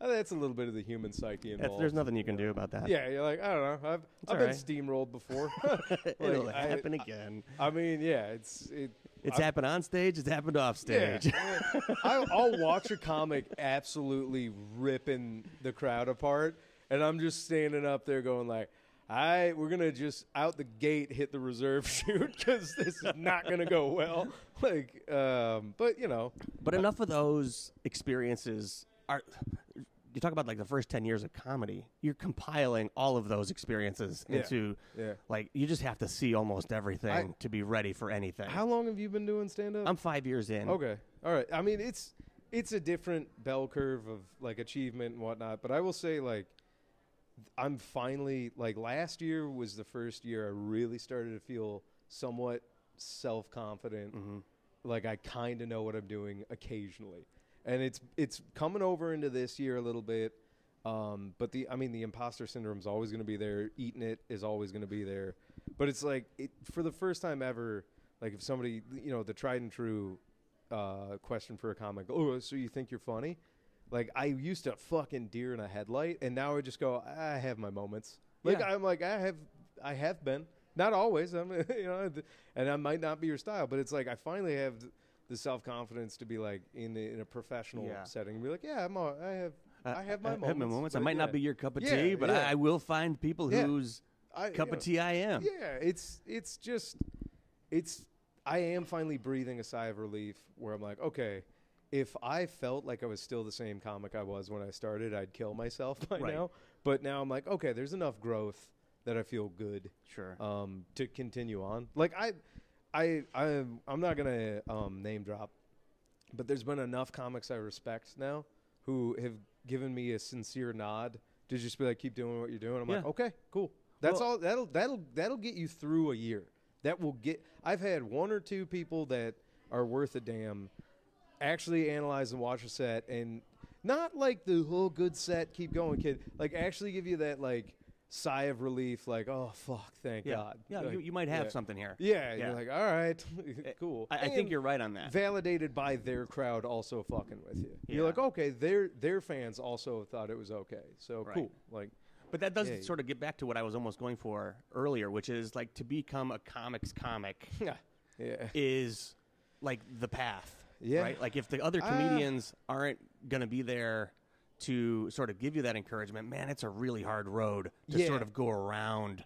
that's a little bit of the human psyche That's- involved. there's nothing you can do about that. Yeah, you're like, I don't know. I've, I've been right. steamrolled before. <laughs> It'll <laughs> Like, I- happen again. I mean, yeah, it's, it, It's I- happened on stage. It's happened off Yeah. stage. <laughs> I, I'll watch a comic absolutely ripping the crowd apart, and I'm just standing up there going like, "All right, we're gonna just out the gate hit the reserve <laughs> shoot because this is not gonna go well." <laughs> Like, um, but you know, But enough of those experiences are. You talk about like the first ten years of comedy. You're compiling all of those experiences Yeah. into yeah. like you just have to see almost everything I- to be ready for anything. How long have you been doing stand up? I'm five years in. Okay. All right. I mean, it's it's a different bell curve of like achievement and whatnot, but I will say like I'm finally like last year was the first year I really started to feel somewhat self confident. hmm Like I kind of know what I'm doing occasionally, and it's it's coming over into this year a little bit. Um, but the I mean the imposter syndrome is always going to be there. Eating it is always going to be there. But it's like it, for the first time ever, like if somebody you know the tried and true uh, question for a comic. Oh, so you think you're funny? Like I used to fucking deer in a headlight, and now I just go. I have my moments. Like Yeah. I'm like I have I have been not always. I'm <laughs> you know, and I might not be your style, but it's like I finally have the self confidence to be like in the, in a professional Yeah. setting, and be like, yeah, I'm all, I have uh, I have my I have my moments. moments. I might yeah. not be your cup of tea, but. I, I will find people whose I, cup of know, tea I am. Yeah, it's it's just it's I am finally breathing a sigh of relief where I'm like, okay, if I felt like I was still the same comic I was when I started, I'd kill myself <laughs> by Right. now. But now I'm like, okay, there's enough growth that I feel good Sure. um, to continue on. Like I, I, I, I'm not gonna um, name drop, but there's been enough comics I respect now who have given me a sincere nod to just be like, keep doing what you're doing. I'm like, okay, cool. That's Well- all. That'll that'll that'll get you through a year. That will get. I've had one or two people that are worth a damn actually analyze and watch a set and not like the whole good set keep going kid like actually give you that like sigh of relief like oh fuck thank yeah. god Yeah. Like, you, you might have yeah. something here. yeah, Yeah. you're like all right <laughs> eh, cool I, I think you're right on that. validated by their crowd also fucking with you you're like okay their their fans also thought it was okay so Right. cool like But that does Yeah, sort of get back to what I was almost going for earlier, which is like to become a comics comic yeah <laughs> yeah is like the path. Yeah. Right? Like if the other Ah. comedians aren't going to be there to sort of give you that encouragement, man, it's a really hard road to Yeah. sort of go around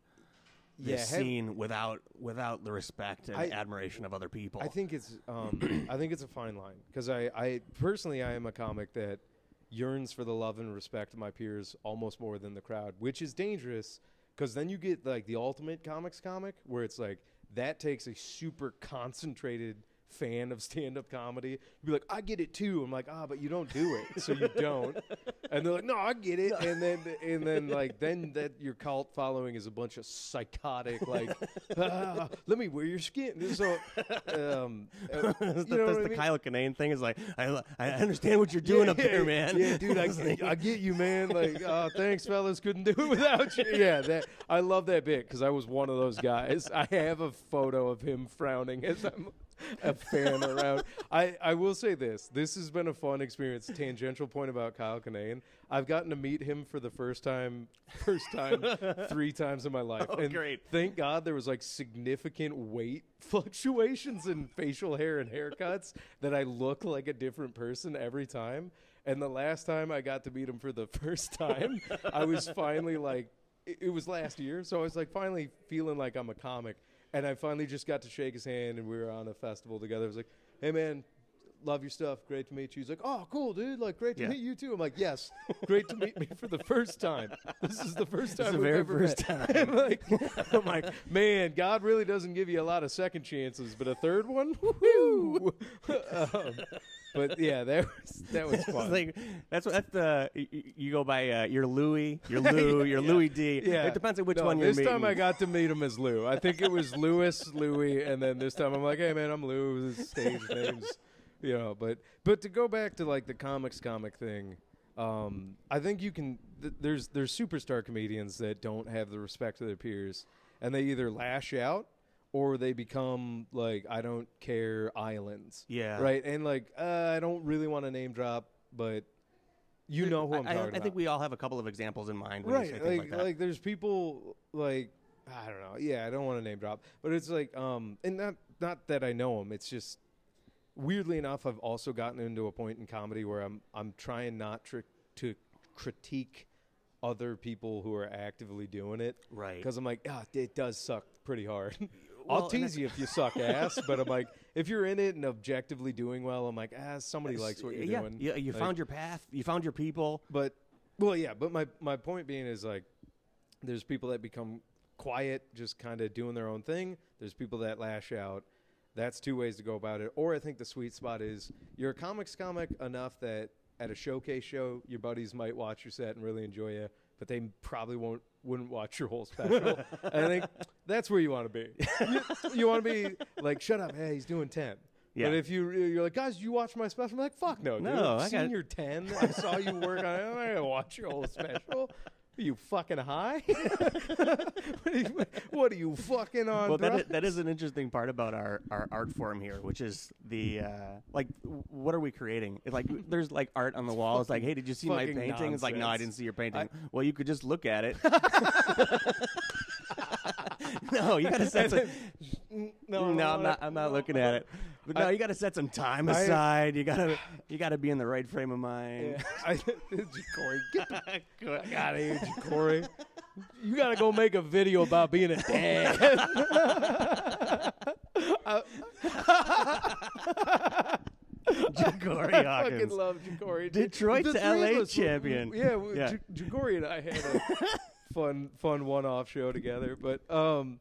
this Yeah, have- scene without without the respect and I- admiration of other people. I think it's um, <clears throat> I think it's a fine line because I, I personally I am a comic that yearns for the love and respect of my peers almost more than the crowd, which is dangerous because then you get like the ultimate comics comic where it's like that takes a super concentrated fan of stand-up comedy you'd be like i get it too i'm like ah but you don't do it so you <laughs> don't and they're like no i get it and then and then like then that your cult following is a bunch of psychotic like <laughs> ah, let me wear your skin so um <laughs> uh, that's you the, know that's what I the mean? Kyle Kinane thing. Is like I, I understand what you're doing Yeah, up there, man. Yeah, dude, I, I get you, man. Like, oh, thanks, fellas. Couldn't do it without you. Yeah, that I love that bit because I was one of those guys. I have a photo of him frowning as I'm <laughs> a fan around. I, I will say this: this has been a fun experience. Tangential point about Kyle Kinane. I've gotten to meet him for the first time, first time, <laughs> three times in my life. Oh, and great. Thank God there was like significant weight <laughs> fluctuations in facial hair and haircuts that I look like a different person every time. And the last time I got to meet him for the first time, I was finally like, it, it was last year. So I was like finally feeling like I'm a comic. And I finally just got to shake his hand and we were on a festival together. I was like, hey man, love your stuff. Great to meet you. He's like, oh, cool, dude. Like, great to Yeah. meet you too. I'm like, yes, great to meet me for the first time. This is the first <laughs> This is time the we've very first met. I'm <laughs> like, I'm like, man, God really doesn't give you a lot of second chances, but a third one, <laughs> woo. um, but yeah, that was that <laughs> was fun. like that's what that's the you go by uh, your Louis, your <laughs> Lou, your Louis D. yeah, it depends on which No, one you're This meeting. time I got to meet him as Lou. I think it was Louis, Louis, and then this time I'm like, hey man, I'm Lou. Stage names, you know. But but to go back to like the comics comic thing, um, I think you can. Th- there's there's superstar comedians that don't have the respect of their peers, and they either lash out or they become like I don't care islands. Yeah. Right. And like uh, I don't really want to name drop, but you know who I'm I, I- talking I about. I think we all have a couple of examples in mind. When right. You say Like like, that. there's people like I don't know. Yeah, I don't want to name drop, but it's like um and not not that I know them. It's just weirdly enough I've also gotten into a point in comedy where I'm I'm trying not tr- to critique other people who are actively doing it right. because I'm like, ah, it does suck pretty hard. <laughs> I'll Well, and tease you if you suck ass, but I'm like, <laughs> if you're in it and objectively doing well, I'm like, ah, somebody likes what you're yeah, doing. Yeah, you Like- found your path. You found your people. but well, yeah. But my my point being is like, there's people that become quiet, just kind of doing their own thing. There's people that lash out. That's two ways to go about it. Or I think the sweet spot is you're a comics comic enough that at a showcase show, your buddies might watch your set and really enjoy you, but they probably won't wouldn't watch your whole special. <laughs> and I think that's where you want to be. You, you want to be like, shut up, hey, he's doing ten. Yeah. But if you you're like, guys, you watch my special? I'm like, fuck no, dude. No, I've I seen got- your ten. I saw you work on it. I'm not gonna watch your whole special. Are you fucking high? <laughs> what, are you, what are you fucking on? well, that is, that is, an interesting part about our, our art form here, which is the uh, like, what are we creating? It's like there's like art on the wall. It's like, hey, did you see my painting? It's like, no, I didn't see your painting. well, you could just look at it. <laughs> <laughs> no, you got to set some. <laughs> no, No, I I'm not. I'm not looking at it. But no, I- you got to set some time I- aside. you gotta, you gotta be in the right frame of mind. Yeah. I, <laughs> Corey, get the fuck out of here, Corey. You gotta go make a video about being a dad. Ja'Cory I Hawkins. fucking love Ja'Cory. Detroit The to LA champion. Yeah, Yeah. J- Ja'Cory and I had a fun, fun one-off show together. But um,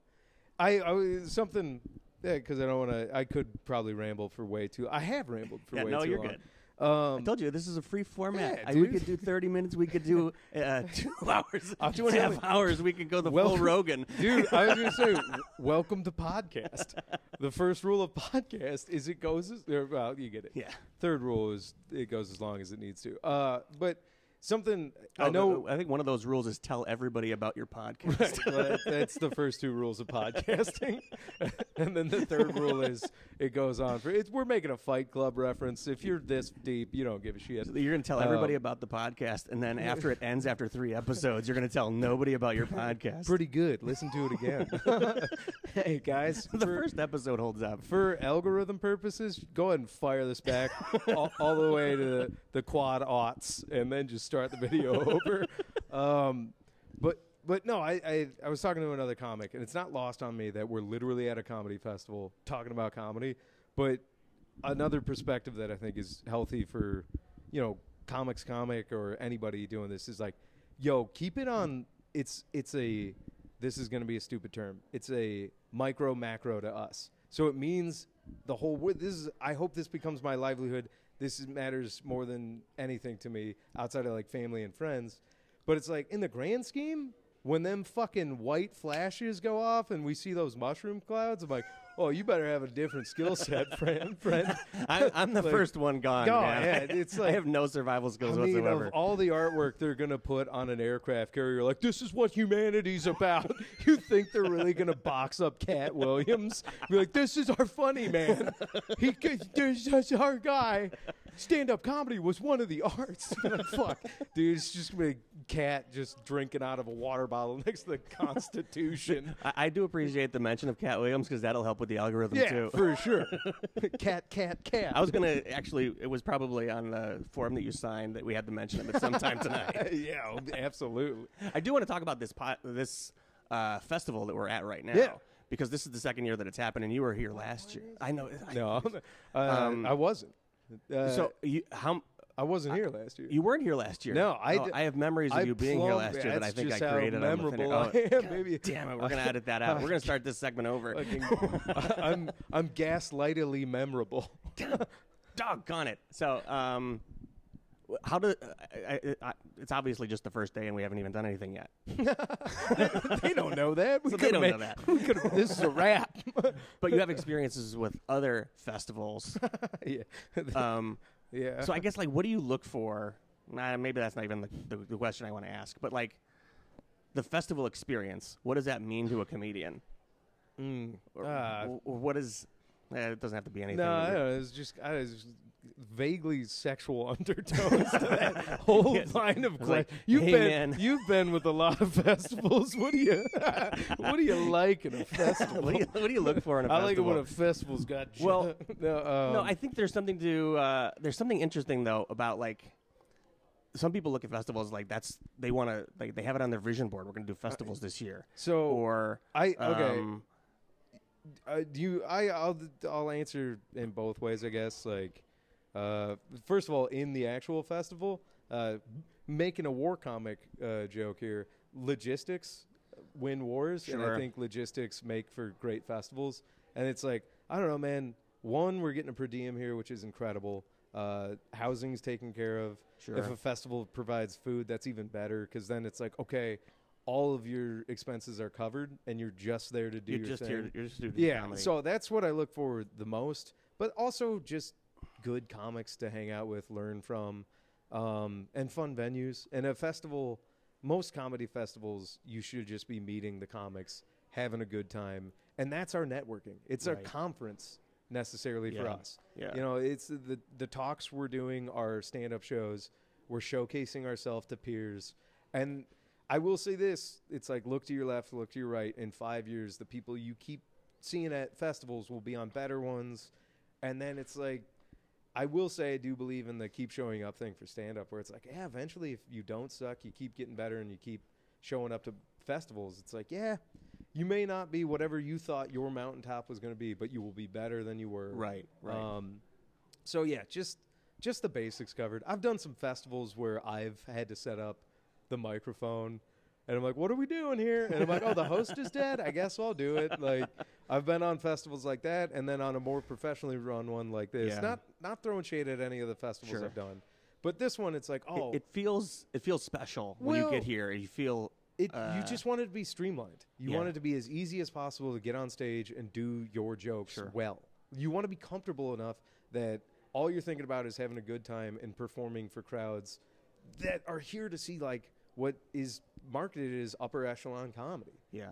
I, I was something. Yeah, because I don't want to. I could probably ramble for way too. I have rambled for Yeah, way no, too you're long. good. Um, I told you this is a free format. Yeah, I- we could do 30 minutes. We could do <laughs> uh, <laughs> two <laughs> hours, I'm two and a half telling- hours. We could go the Well- full Rogan. Dude, I was gonna say, welcome to podcast. The first rule of podcast is it goes as or, well, you get it. Yeah. Third rule is it goes as long as it needs to. Uh, but something Oh, I know. I think one of those rules is tell everybody about your podcast. That- that's the first two rules of podcasting, <laughs> and then the third rule is it goes on for. It's, we're making a Fight Club reference. If you're this deep, you don't give a shit. You're going to tell everybody Um, about the podcast, and then after it ends, after three episodes, you're to tell nobody about your podcast. Pretty good. Listen to it again. <laughs> hey guys, <laughs> the for- first episode holds up. for algorithm purposes, go ahead and fire this back all, all the way to the, the quad aughts, and then just start the video <laughs> over. Um, but but no, I, I I was talking to another comic, and it's not lost on me that we're literally at a comedy festival talking about comedy. But another perspective that I think is healthy for you know comics comic or anybody doing this is like, yo, keep it on. It's it's a this is going to be a stupid term. It's a micro macro to us. So it means the whole. This is. I hope this becomes my livelihood. This is, matters more than anything to me outside of like family and friends. But it's like in the grand scheme, when them fucking white flashes go off and we see those mushroom clouds, I'm like, oh, you better have a different skill set, <laughs> friend. Friend. I, I'm the Like, first one gone. Man. yeah, it's <laughs> I have no survival I skills mean, whatsoever. of all the artwork they're gonna put on an aircraft carrier, like this is what humanity's about. <laughs> you think they're really gonna box up Katt Williams? Be like, this is our funny man. He, this is our guy. Stand-up comedy was one of the arts. <laughs> Like, Fuck, dude, it's just be Katt just drinking out of a water bottle <laughs> next to the Constitution. I, I do appreciate the mention of Katt Williams because that'll help with the algorithm yeah, too. for sure. <laughs> cat, cat, cat. I was gonna actually. It was probably on the form that you signed that we had to mention him at some time tonight. yeah, absolutely. I do want to talk about this pot, this uh, festival that we're at right now. Yeah. Because this is the second year that it's happened, and you were here last year. I know. I- No, uh, Um, I wasn't. Uh, So you how I wasn't here last year. you weren't here last year? No, I Oh, d- I have memories of I you being here last year that I think I created. on the memorable <laughs> I oh, am. Maybe Damn it, we're gonna edit that out. We're gonna start this segment over. <laughs> <laughs> I'm I'm gaslightily memorable. Doggone it. So, um, how do I, I, it's obviously just the first day and we haven't even done anything yet. <laughs> <laughs> they don't know that. We So they don't know that. we this is a wrap. <laughs> But you have experiences with other festivals. yeah. Um, yeah. so I guess like, what do you look for? Nah, maybe that's not even the, the, the question I want to ask. But like, the festival experience. What does that mean to a comedian? Mm, Or, or- or what is? Eh, it doesn't have to be anything. No, I don't know. It's just I was vaguely sexual <laughs> undertones to that whole Yes. line of like, questions. You've "Hey, been man." <laughs> you've been with a lot of festivals. <laughs> What do you what do you like in a festival? what, do you, what do you look for in a I like it festival? when a festival's got Well, no, um, no, I think there's something to uh, there's something interesting though about like some people look at festivals like that's they want to like they have it on their vision board. We're going to do festivals this year, so or I okay. um, uh, do you I I'll I'll answer in both ways I guess. Like uh first of all in the actual festival uh making a war comic uh joke here logistics win wars and Sure. I think logistics make for great festivals. And it's like I don't know man. One we're getting a per diem here which is incredible. Uh housing's taken care of. Sure. if a festival provides food that's even better cuz then it's like okay all of your expenses are covered and you're just there to do you're your just thing. here, you're just doing Yeah, comedy. so that's what I look for the most, but also just good comics to hang out with, learn from, um, and fun venues. And a festival, most comedy festivals, you should just be meeting the comics, having a good time, and that's our networking. It's a Right. conference necessarily for us. Yeah. You know, it's the the talks we're doing are stand up shows. We're showcasing ourselves to peers, and I will say this: it's like look to your left, look to your right. In five years, the people you keep seeing at festivals will be on better ones, and then it's like. I will say I do believe in the keep showing up thing for stand up where it's like, yeah, eventually if you don't suck, you keep getting better and you keep showing up to festivals. It's like, yeah, you may not be whatever you thought your mountaintop was going to be, but you will be better than you were. right, right. Um, so yeah, just just the basics covered. I've done some festivals where I've had to set up the microphone, and I'm like, "What are we doing here?" And I'm like, "Oh, the host is dead. I guess I'll do it." Like, I've been on festivals like that, and then on a more professionally run one like this. Yeah. Not not throwing shade at any of the festivals Sure. I've done, but this one, it's like, oh, it, feels it feels special when you get here. You feel It, Uh, you just wanted to be streamlined. You yeah. wanted to be as easy as possible to get on stage and do your jokes Sure. well. You want to be comfortable enough that all you're thinking about is having a good time and performing for crowds that are here to see like what is marketed as upper echelon comedy. yeah.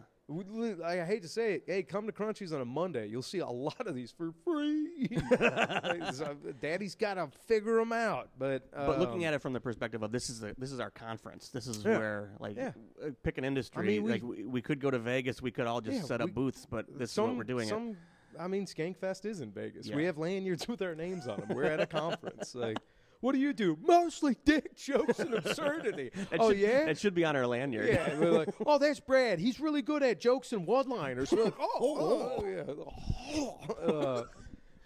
I hate to say it. Hey, come to Crunchy's on a Monday. You'll see a lot of these for free. <laughs> Daddy's got to figure them out. But But looking um, at it from the perspective of this is a, this is our conference. This is Yeah. where like Yeah. uh, pick an industry. mean, we- like we, we could go to Vegas. We could all just Yeah, set up we- booths. But this some, is what we're doing. Some, I mean, Skankfest is in Vegas. We have lanyards <laughs> with our names on them. We're at a conference. Like, what do you do? Mostly dick <laughs> jokes and absurdity. <laughs> It oh should, yeah. it should be on our lanyard. yeah, we're like, <laughs> oh, that's Brad. He's really good at jokes and one-liners. We're like, oh, oh, yeah. Uh,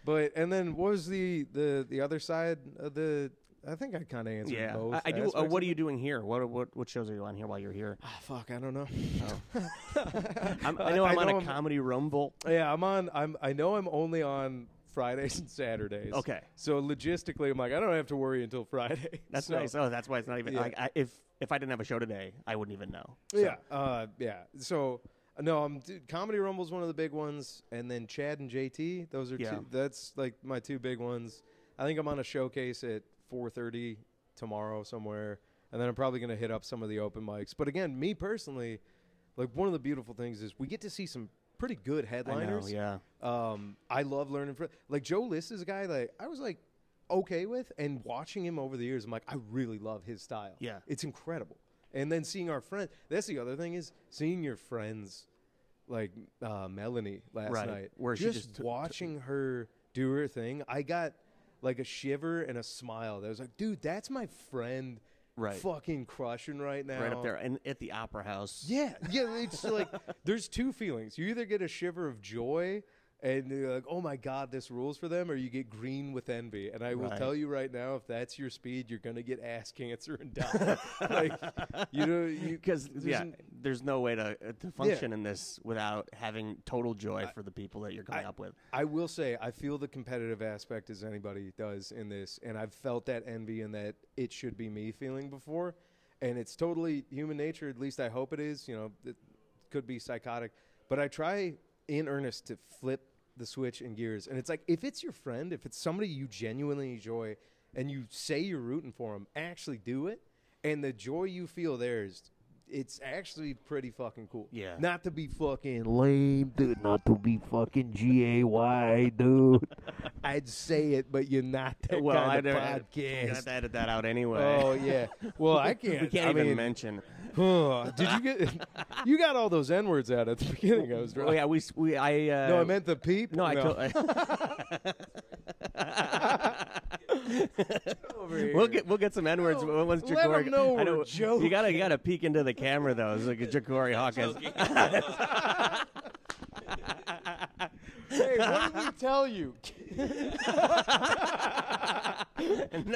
but and then what was the the the other side of the? I think I kind of answered Yeah, both. I, I do. Uh, what are you doing here? What what what shows are you on here while you're here? Ah, fuck, I don't know. I'm, I know I'm on a I'm- comedy rumble. Yeah, I'm on. I'm. I know I'm only on Fridays and Saturdays. Okay. So logistically, I'm like, I don't have to worry until Friday. <laughs> That's So- nice. Oh, that's why it's not even Yeah. like I, if if I didn't have a show today, I wouldn't even know. So, Yeah. Uh, yeah. So no, I'm dude, comedy rumble's one of the big ones, and then Chad and JT. Those are Yeah. two. That's like my two big ones. I think I'm on a showcase at 4:30 tomorrow somewhere, and then I'm probably gonna hit up some of the open mics. But again, me personally, like one of the beautiful things is we get to see some pretty good I know. headliners. Yeah. Um, I love learning from like Joe List is a guy that I was like okay with, and watching him over the years, I'm like, I really love his style. Yeah. it's incredible. And then seeing our friend, that's the other thing is seeing your friends, like uh, Melanie last Right, night, where just, just t- t- watching her do her thing. I got like a shiver and a smile. That was like, dude, that's my friend, Right. Fucking crushing right now, Right up there, and at the Opera House. yeah, yeah. It's like <laughs> there's two feelings. You either get a shiver of joy and you're like, "Oh my god, this rules for them," or you get green with envy. And I will Right. tell you right now, if that's your speed, you're gonna get ass cancer and die. <laughs> like you know, because there's yeah, an- there's no way to uh, to function in this without having total joy for the people that you're coming I- up with. I will say I feel the competitive aspect as anybody does in this, and I've felt that envy and that it should be me feeling before, and it's totally human nature. At least I hope it is. You know, it could be psychotic, but I try in earnest to flip the switch and gears, and it's like if it's your friend, if it's somebody you genuinely enjoy, and you say you're rooting for them, actually do it, and the joy you feel there is. It's actually pretty fucking cool. Yeah. Not to be fucking lame, dude. Not to be fucking G A Y, <laughs> dude. I'd say it, but you're not that well, I kind of I'm gonna podcast. have to edit that out anyway. Oh yeah. Well, I <laughs> can't. we can't I even mean, mention. Huh, did you get? <laughs> You got all those n words out at the beginning. I was Oh yeah, we s- we I uh, No, I meant the peep. no, I told. <laughs> <laughs> Over here. We'll get we'll get some N words No, once let 'em Ja'Cory. know I we're You gotta you gotta peek into the camera though. It's like a Ja'Cory Hawkins. Hey, what did we tell you? In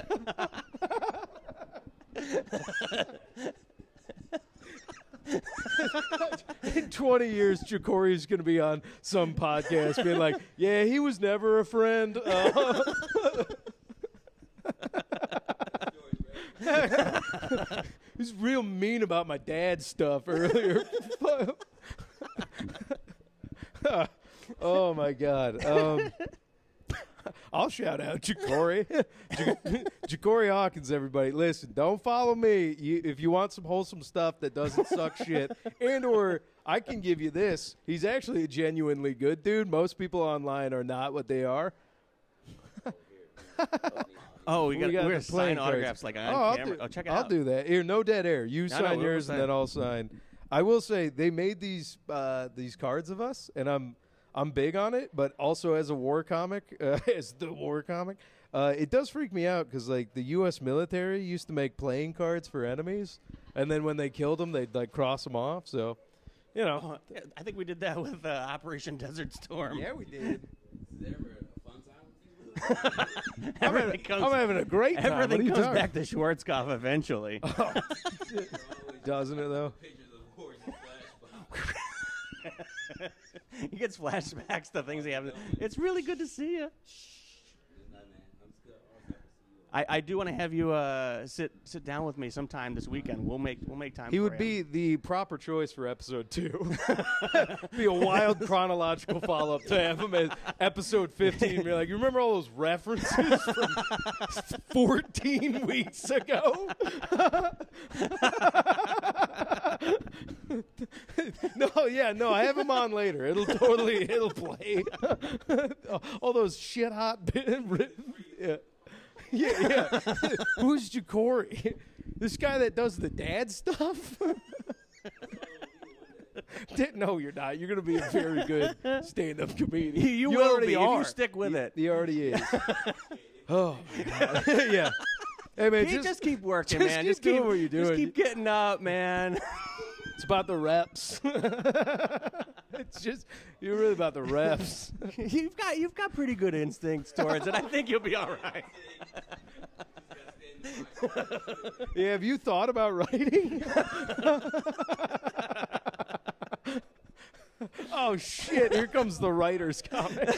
20 years, Ja'Cory's going to be on some podcast being like, <laughs> yeah, he was never a friend. Uh, <laughs> He's real mean about my dad's stuff earlier. <laughs> oh my god. Um, I'll shout out Ja'Cory. Ja'Cory Hawkins, everybody. Listen, don't follow me. You, if you want some wholesome stuff that doesn't suck shit, and or I can give you this. He's actually a genuinely good dude. Most people online are not what they are. <laughs> Oh, we We got, got we're sign cards. autographs like on oh, I'll camera. do, oh, check it out. I'll out. do that. Here, no dead air. You No, no, sign we'll yours, and then I'll sign. I will say they made these uh, these cards of us, and I'm I'm big on it. But also as a war comic, <laughs> uh, as the war comic, uh, it does freak me out because like the U.S. military used to make playing cards for enemies, and then when they killed them, they'd like cross them off. So, you know, Oh, I think we did that with uh, Operation Desert Storm. Yeah, we did. Is there ever a fun time with comes, <laughs> <laughs> I'm having a great time. Everything comes talking- back to Schwarzkopf eventually. <laughs> doesn't it though? Pictures of horse and flashbacks. he gets flashbacks to things he haven't. It's really good to see you. Nah, man. I'm just good. Always happy to see you. I, I do want to have you uh, sit sit down with me sometime this weekend. We'll make we'll make time. He would be the proper choice for episode two. <laughs> <laughs> be a wild chronological follow up to have him at episode 15. Be like, you remember all those references from <laughs> 14 weeks ago? no, yeah, no, I have him on later. It'll totally, it'll play. all those shit hot. yeah. <laughs> Yeah, yeah. <laughs> Who's Ja'Cory? <laughs> This guy that does the dad stuff? Did- no, you're not. You're going to be a very good stand-up comedian. You, you will already be are. if you stick with it. He already is. oh, my God. yeah. Hey, man, Hey, just, just, keep working, just man. keep just doing what you're Just doing. keep getting up, man. It's about the reps. <laughs> it's just, you're really about the reps. <laughs> you've got you've got pretty good instincts towards it. I think you'll be all right. yeah, have you thought about writing? <laughs> oh, shit. Here comes the writer's comment.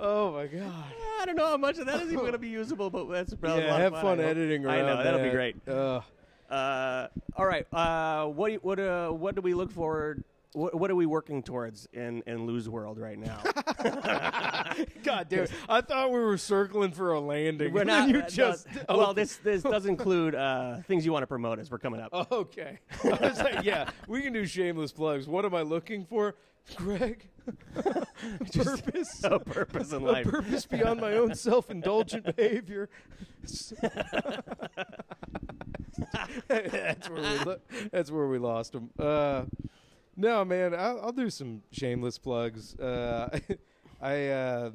oh, my God. I don't know how much of that is even going to be usable, but that's probably a lot have of fun I hope. editing I around know that'll be great. Uh, Uh, all right. Uh, what do- what uh, what do we look forward? What, what are we working towards in in Lou's World right now? <laughs> God damn it. I thought we were circling for a landing. We're <laughs> not. You uh, no, just. well, this <laughs> this does include uh, things you want to promote as we're coming up. Okay. I was like, yeah, we can do shameless plugs. What am I looking for? Greg? <laughs> purpose? A purpose in life, A purpose beyond my own self indulgent <laughs> behavior. that's where we lo- that's where we lost him. Uh, no, man, I'll, I'll do some shameless plugs. Uh, <laughs> I uh,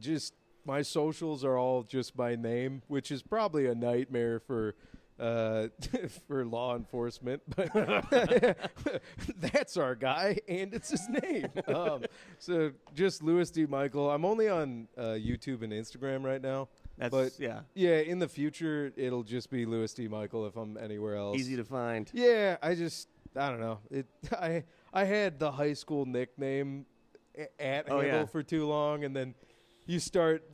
just my socials are all just my name, which is probably a nightmare for uh, <laughs> for law enforcement, but <laughs> that's our guy, and it's his name. <laughs> Um, so just Louis D. Michael. I'm only on uh, YouTube and Instagram right now. That's but yeah, yeah, in the future it'll just be Louis D. Michael if I'm anywhere else. easy to find. Yeah, I just I don't know. It I I had the high school nickname at Oh, handle yeah. for too long, and then you start,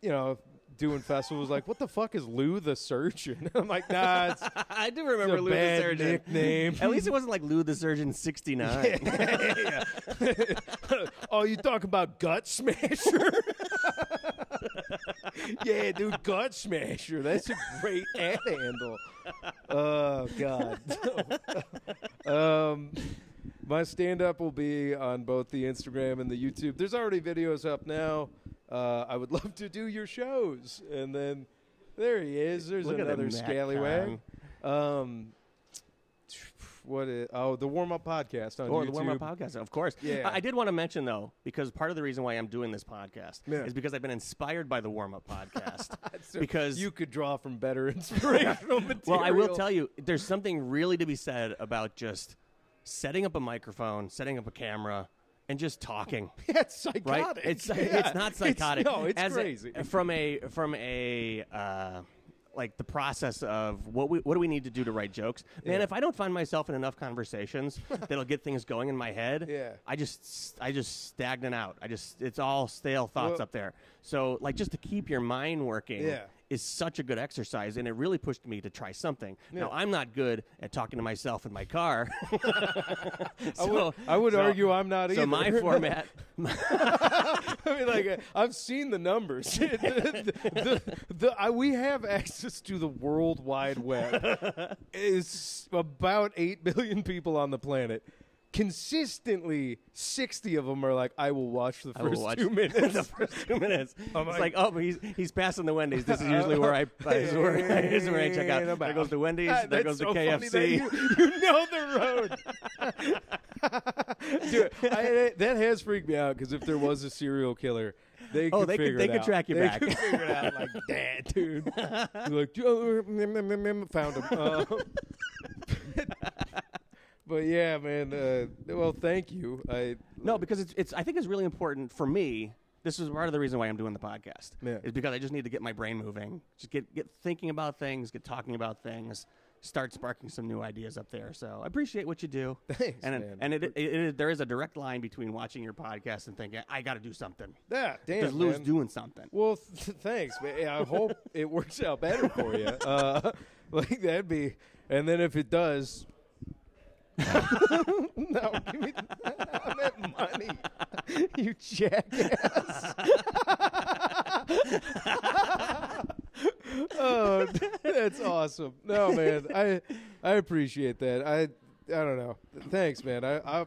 you know, doing festivals like, what the fuck is Lou the Surgeon? <laughs> I'm like, nah, it's, <laughs> I do it's remember a Lou bad the Surgeon. nickname. At least it <laughs> wasn't like Lou the Surgeon '69. Yeah. oh, you talking about Gut Smasher? yeah, dude, Gut Smasher. That's a great ad handle. Oh God. um, my stand-up will be on both the Instagram and the YouTube. There's already videos up now. Uh, I would <laughs> love to do your shows, and then there he is. There's Look another scallywag. Um, what is? Oh, the warm-up podcast on Or YouTube. the warm up podcast, of course. Yeah. I, I did want to mention though, because part of the reason why I'm doing this podcast Yeah. is because I've been inspired by the warm up podcast. <laughs> So because you could draw from better <laughs> inspirational material. well, I will tell you, there's something really to be said about just setting up a microphone, setting up a camera, and just talking. <laughs> Yeah, it's psychotic. Right? It's Yeah. it's not psychotic. no, it's As a- crazy. from a from a uh, like the process of what we what do we need to do to write jokes? Man, Yeah. if I don't find myself in enough conversations <laughs> that'll get things going in my head, Yeah. I just I just stagnant out. I just it's all stale thoughts Well- up there. So like just to keep your mind working Yeah. Is such a good exercise and it really pushed me to try something. Yeah. Now I'm not good at talking to myself in my car. <laughs> I would, I would so- argue I'm not either. so my <laughs> format I mean, like, uh, I've seen the numbers. <laughs> the, the, the, I, we have access to the World Wide Web. It's about 8 billion people on the planet. Consistently, 60 of them are like, I will watch the I will first watch two <laughs> minutes. the first two minutes. <laughs> I'm it's like- like, oh, he's he's passing the Wendy's. This is usually where I this <laughs> is where, this is where I check out. There goes the Wendy's. Ah, there that's goes the so funny that KFC. You, you know the road. Dude, I, that has freaked me out because if there was a serial killer, they Oh, could they could- figure they it could out. track you they back. Could figure it out like that, dude. You're like, "Oh, mm, mm, mm, mm, found him. Uh, but yeah, man. Uh, well, thank you. I No, because it's it's. I think it's really important for me. This is part of the reason why I'm doing the podcast. Yeah. Is because I just need to get my brain moving. Just get get thinking about things. Get talking about things. Start sparking some new ideas up there. So I appreciate what you do. <laughs> Thanks, and man. and it, it, it, there is a direct line between watching your podcast and thinking I got to do something yeah, damn. because Lou's doing something. Well, th- <laughs> thanks, man. I hope it works out better for you. Uh, <laughs> like that'd be, and then if it does, <laughs> no, give me I meant money, you jackass. <laughs> oh, that's awesome. No, man, I I appreciate that. I I don't know. Thanks, man. I I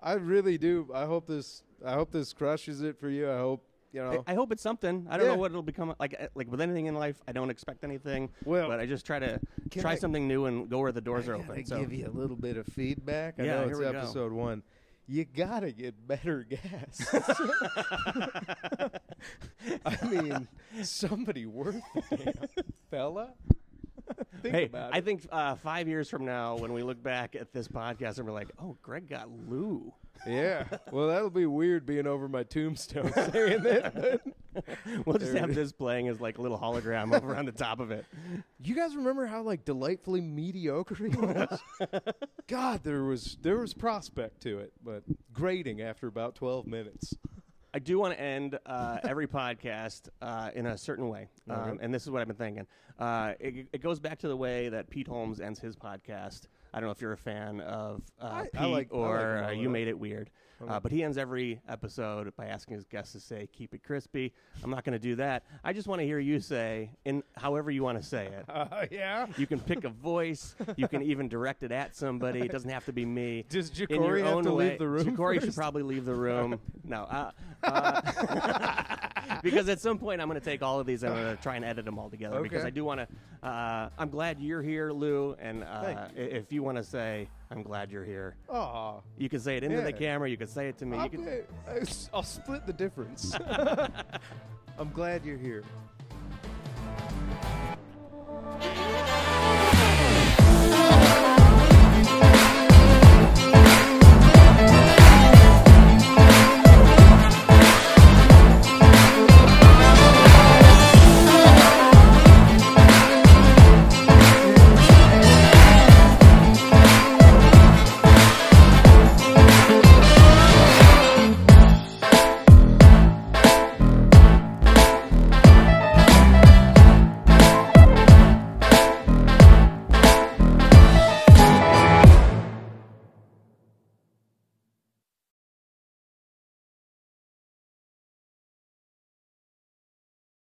I really do. I hope this I hope this crushes it for you. I hope you know. I, I hope it's something. I don't Yeah. know what it'll become. Like uh, like with anything in life, I don't expect anything. Well, but I just try to can try I- something new and go where the doors are I open. So give you a little bit of feedback. I Yeah, know here it's we go. episode one. You gotta get better <laughs> gas. <laughs> I mean, somebody worth the damn, fella. <laughs> Think hey, about I it. think uh, five years from now, when we look back at this podcast and we're like, "Oh, Greg got Lou." Yeah. Well, that'll be weird being over my tombstone <laughs> saying that. <laughs> We'll just have this playing as like a little hologram over on the top of it. You guys remember how like delightfully mediocre he was? God, there was there was prospect to it, but grating after about twelve minutes. I do want to end uh, every podcast uh, in a certain way, um, and this is what I've been thinking. Uh, it, it goes back to the way that Pete Holmes ends his podcast. I don't know if you're a fan of uh, I- I Pete like- I like or him uh, you made it weird. Uh, but he ends every episode by asking his guests to say, "Keep it crispy." I'm not going to do that. I just want to hear you say, in however you want to say it. <laughs> Uh, yeah. You can pick a voice. You can even direct it at somebody. It doesn't have to be me. Does Ja'Cory have to way. leave the room? Ja'Cory should probably leave the room. <laughs> no, uh, uh, <laughs> because at some point I'm going to take all of these and I'm going to try and edit them all together. okay. Because I do want to. Uh, I'm glad you're here, Lou. And uh, if you want to say, I'm glad you're here. Aw. You can say it into yeah. the camera. You can say it to me. I'll, can... I'll split the difference. <laughs> <laughs> I'm glad you're here.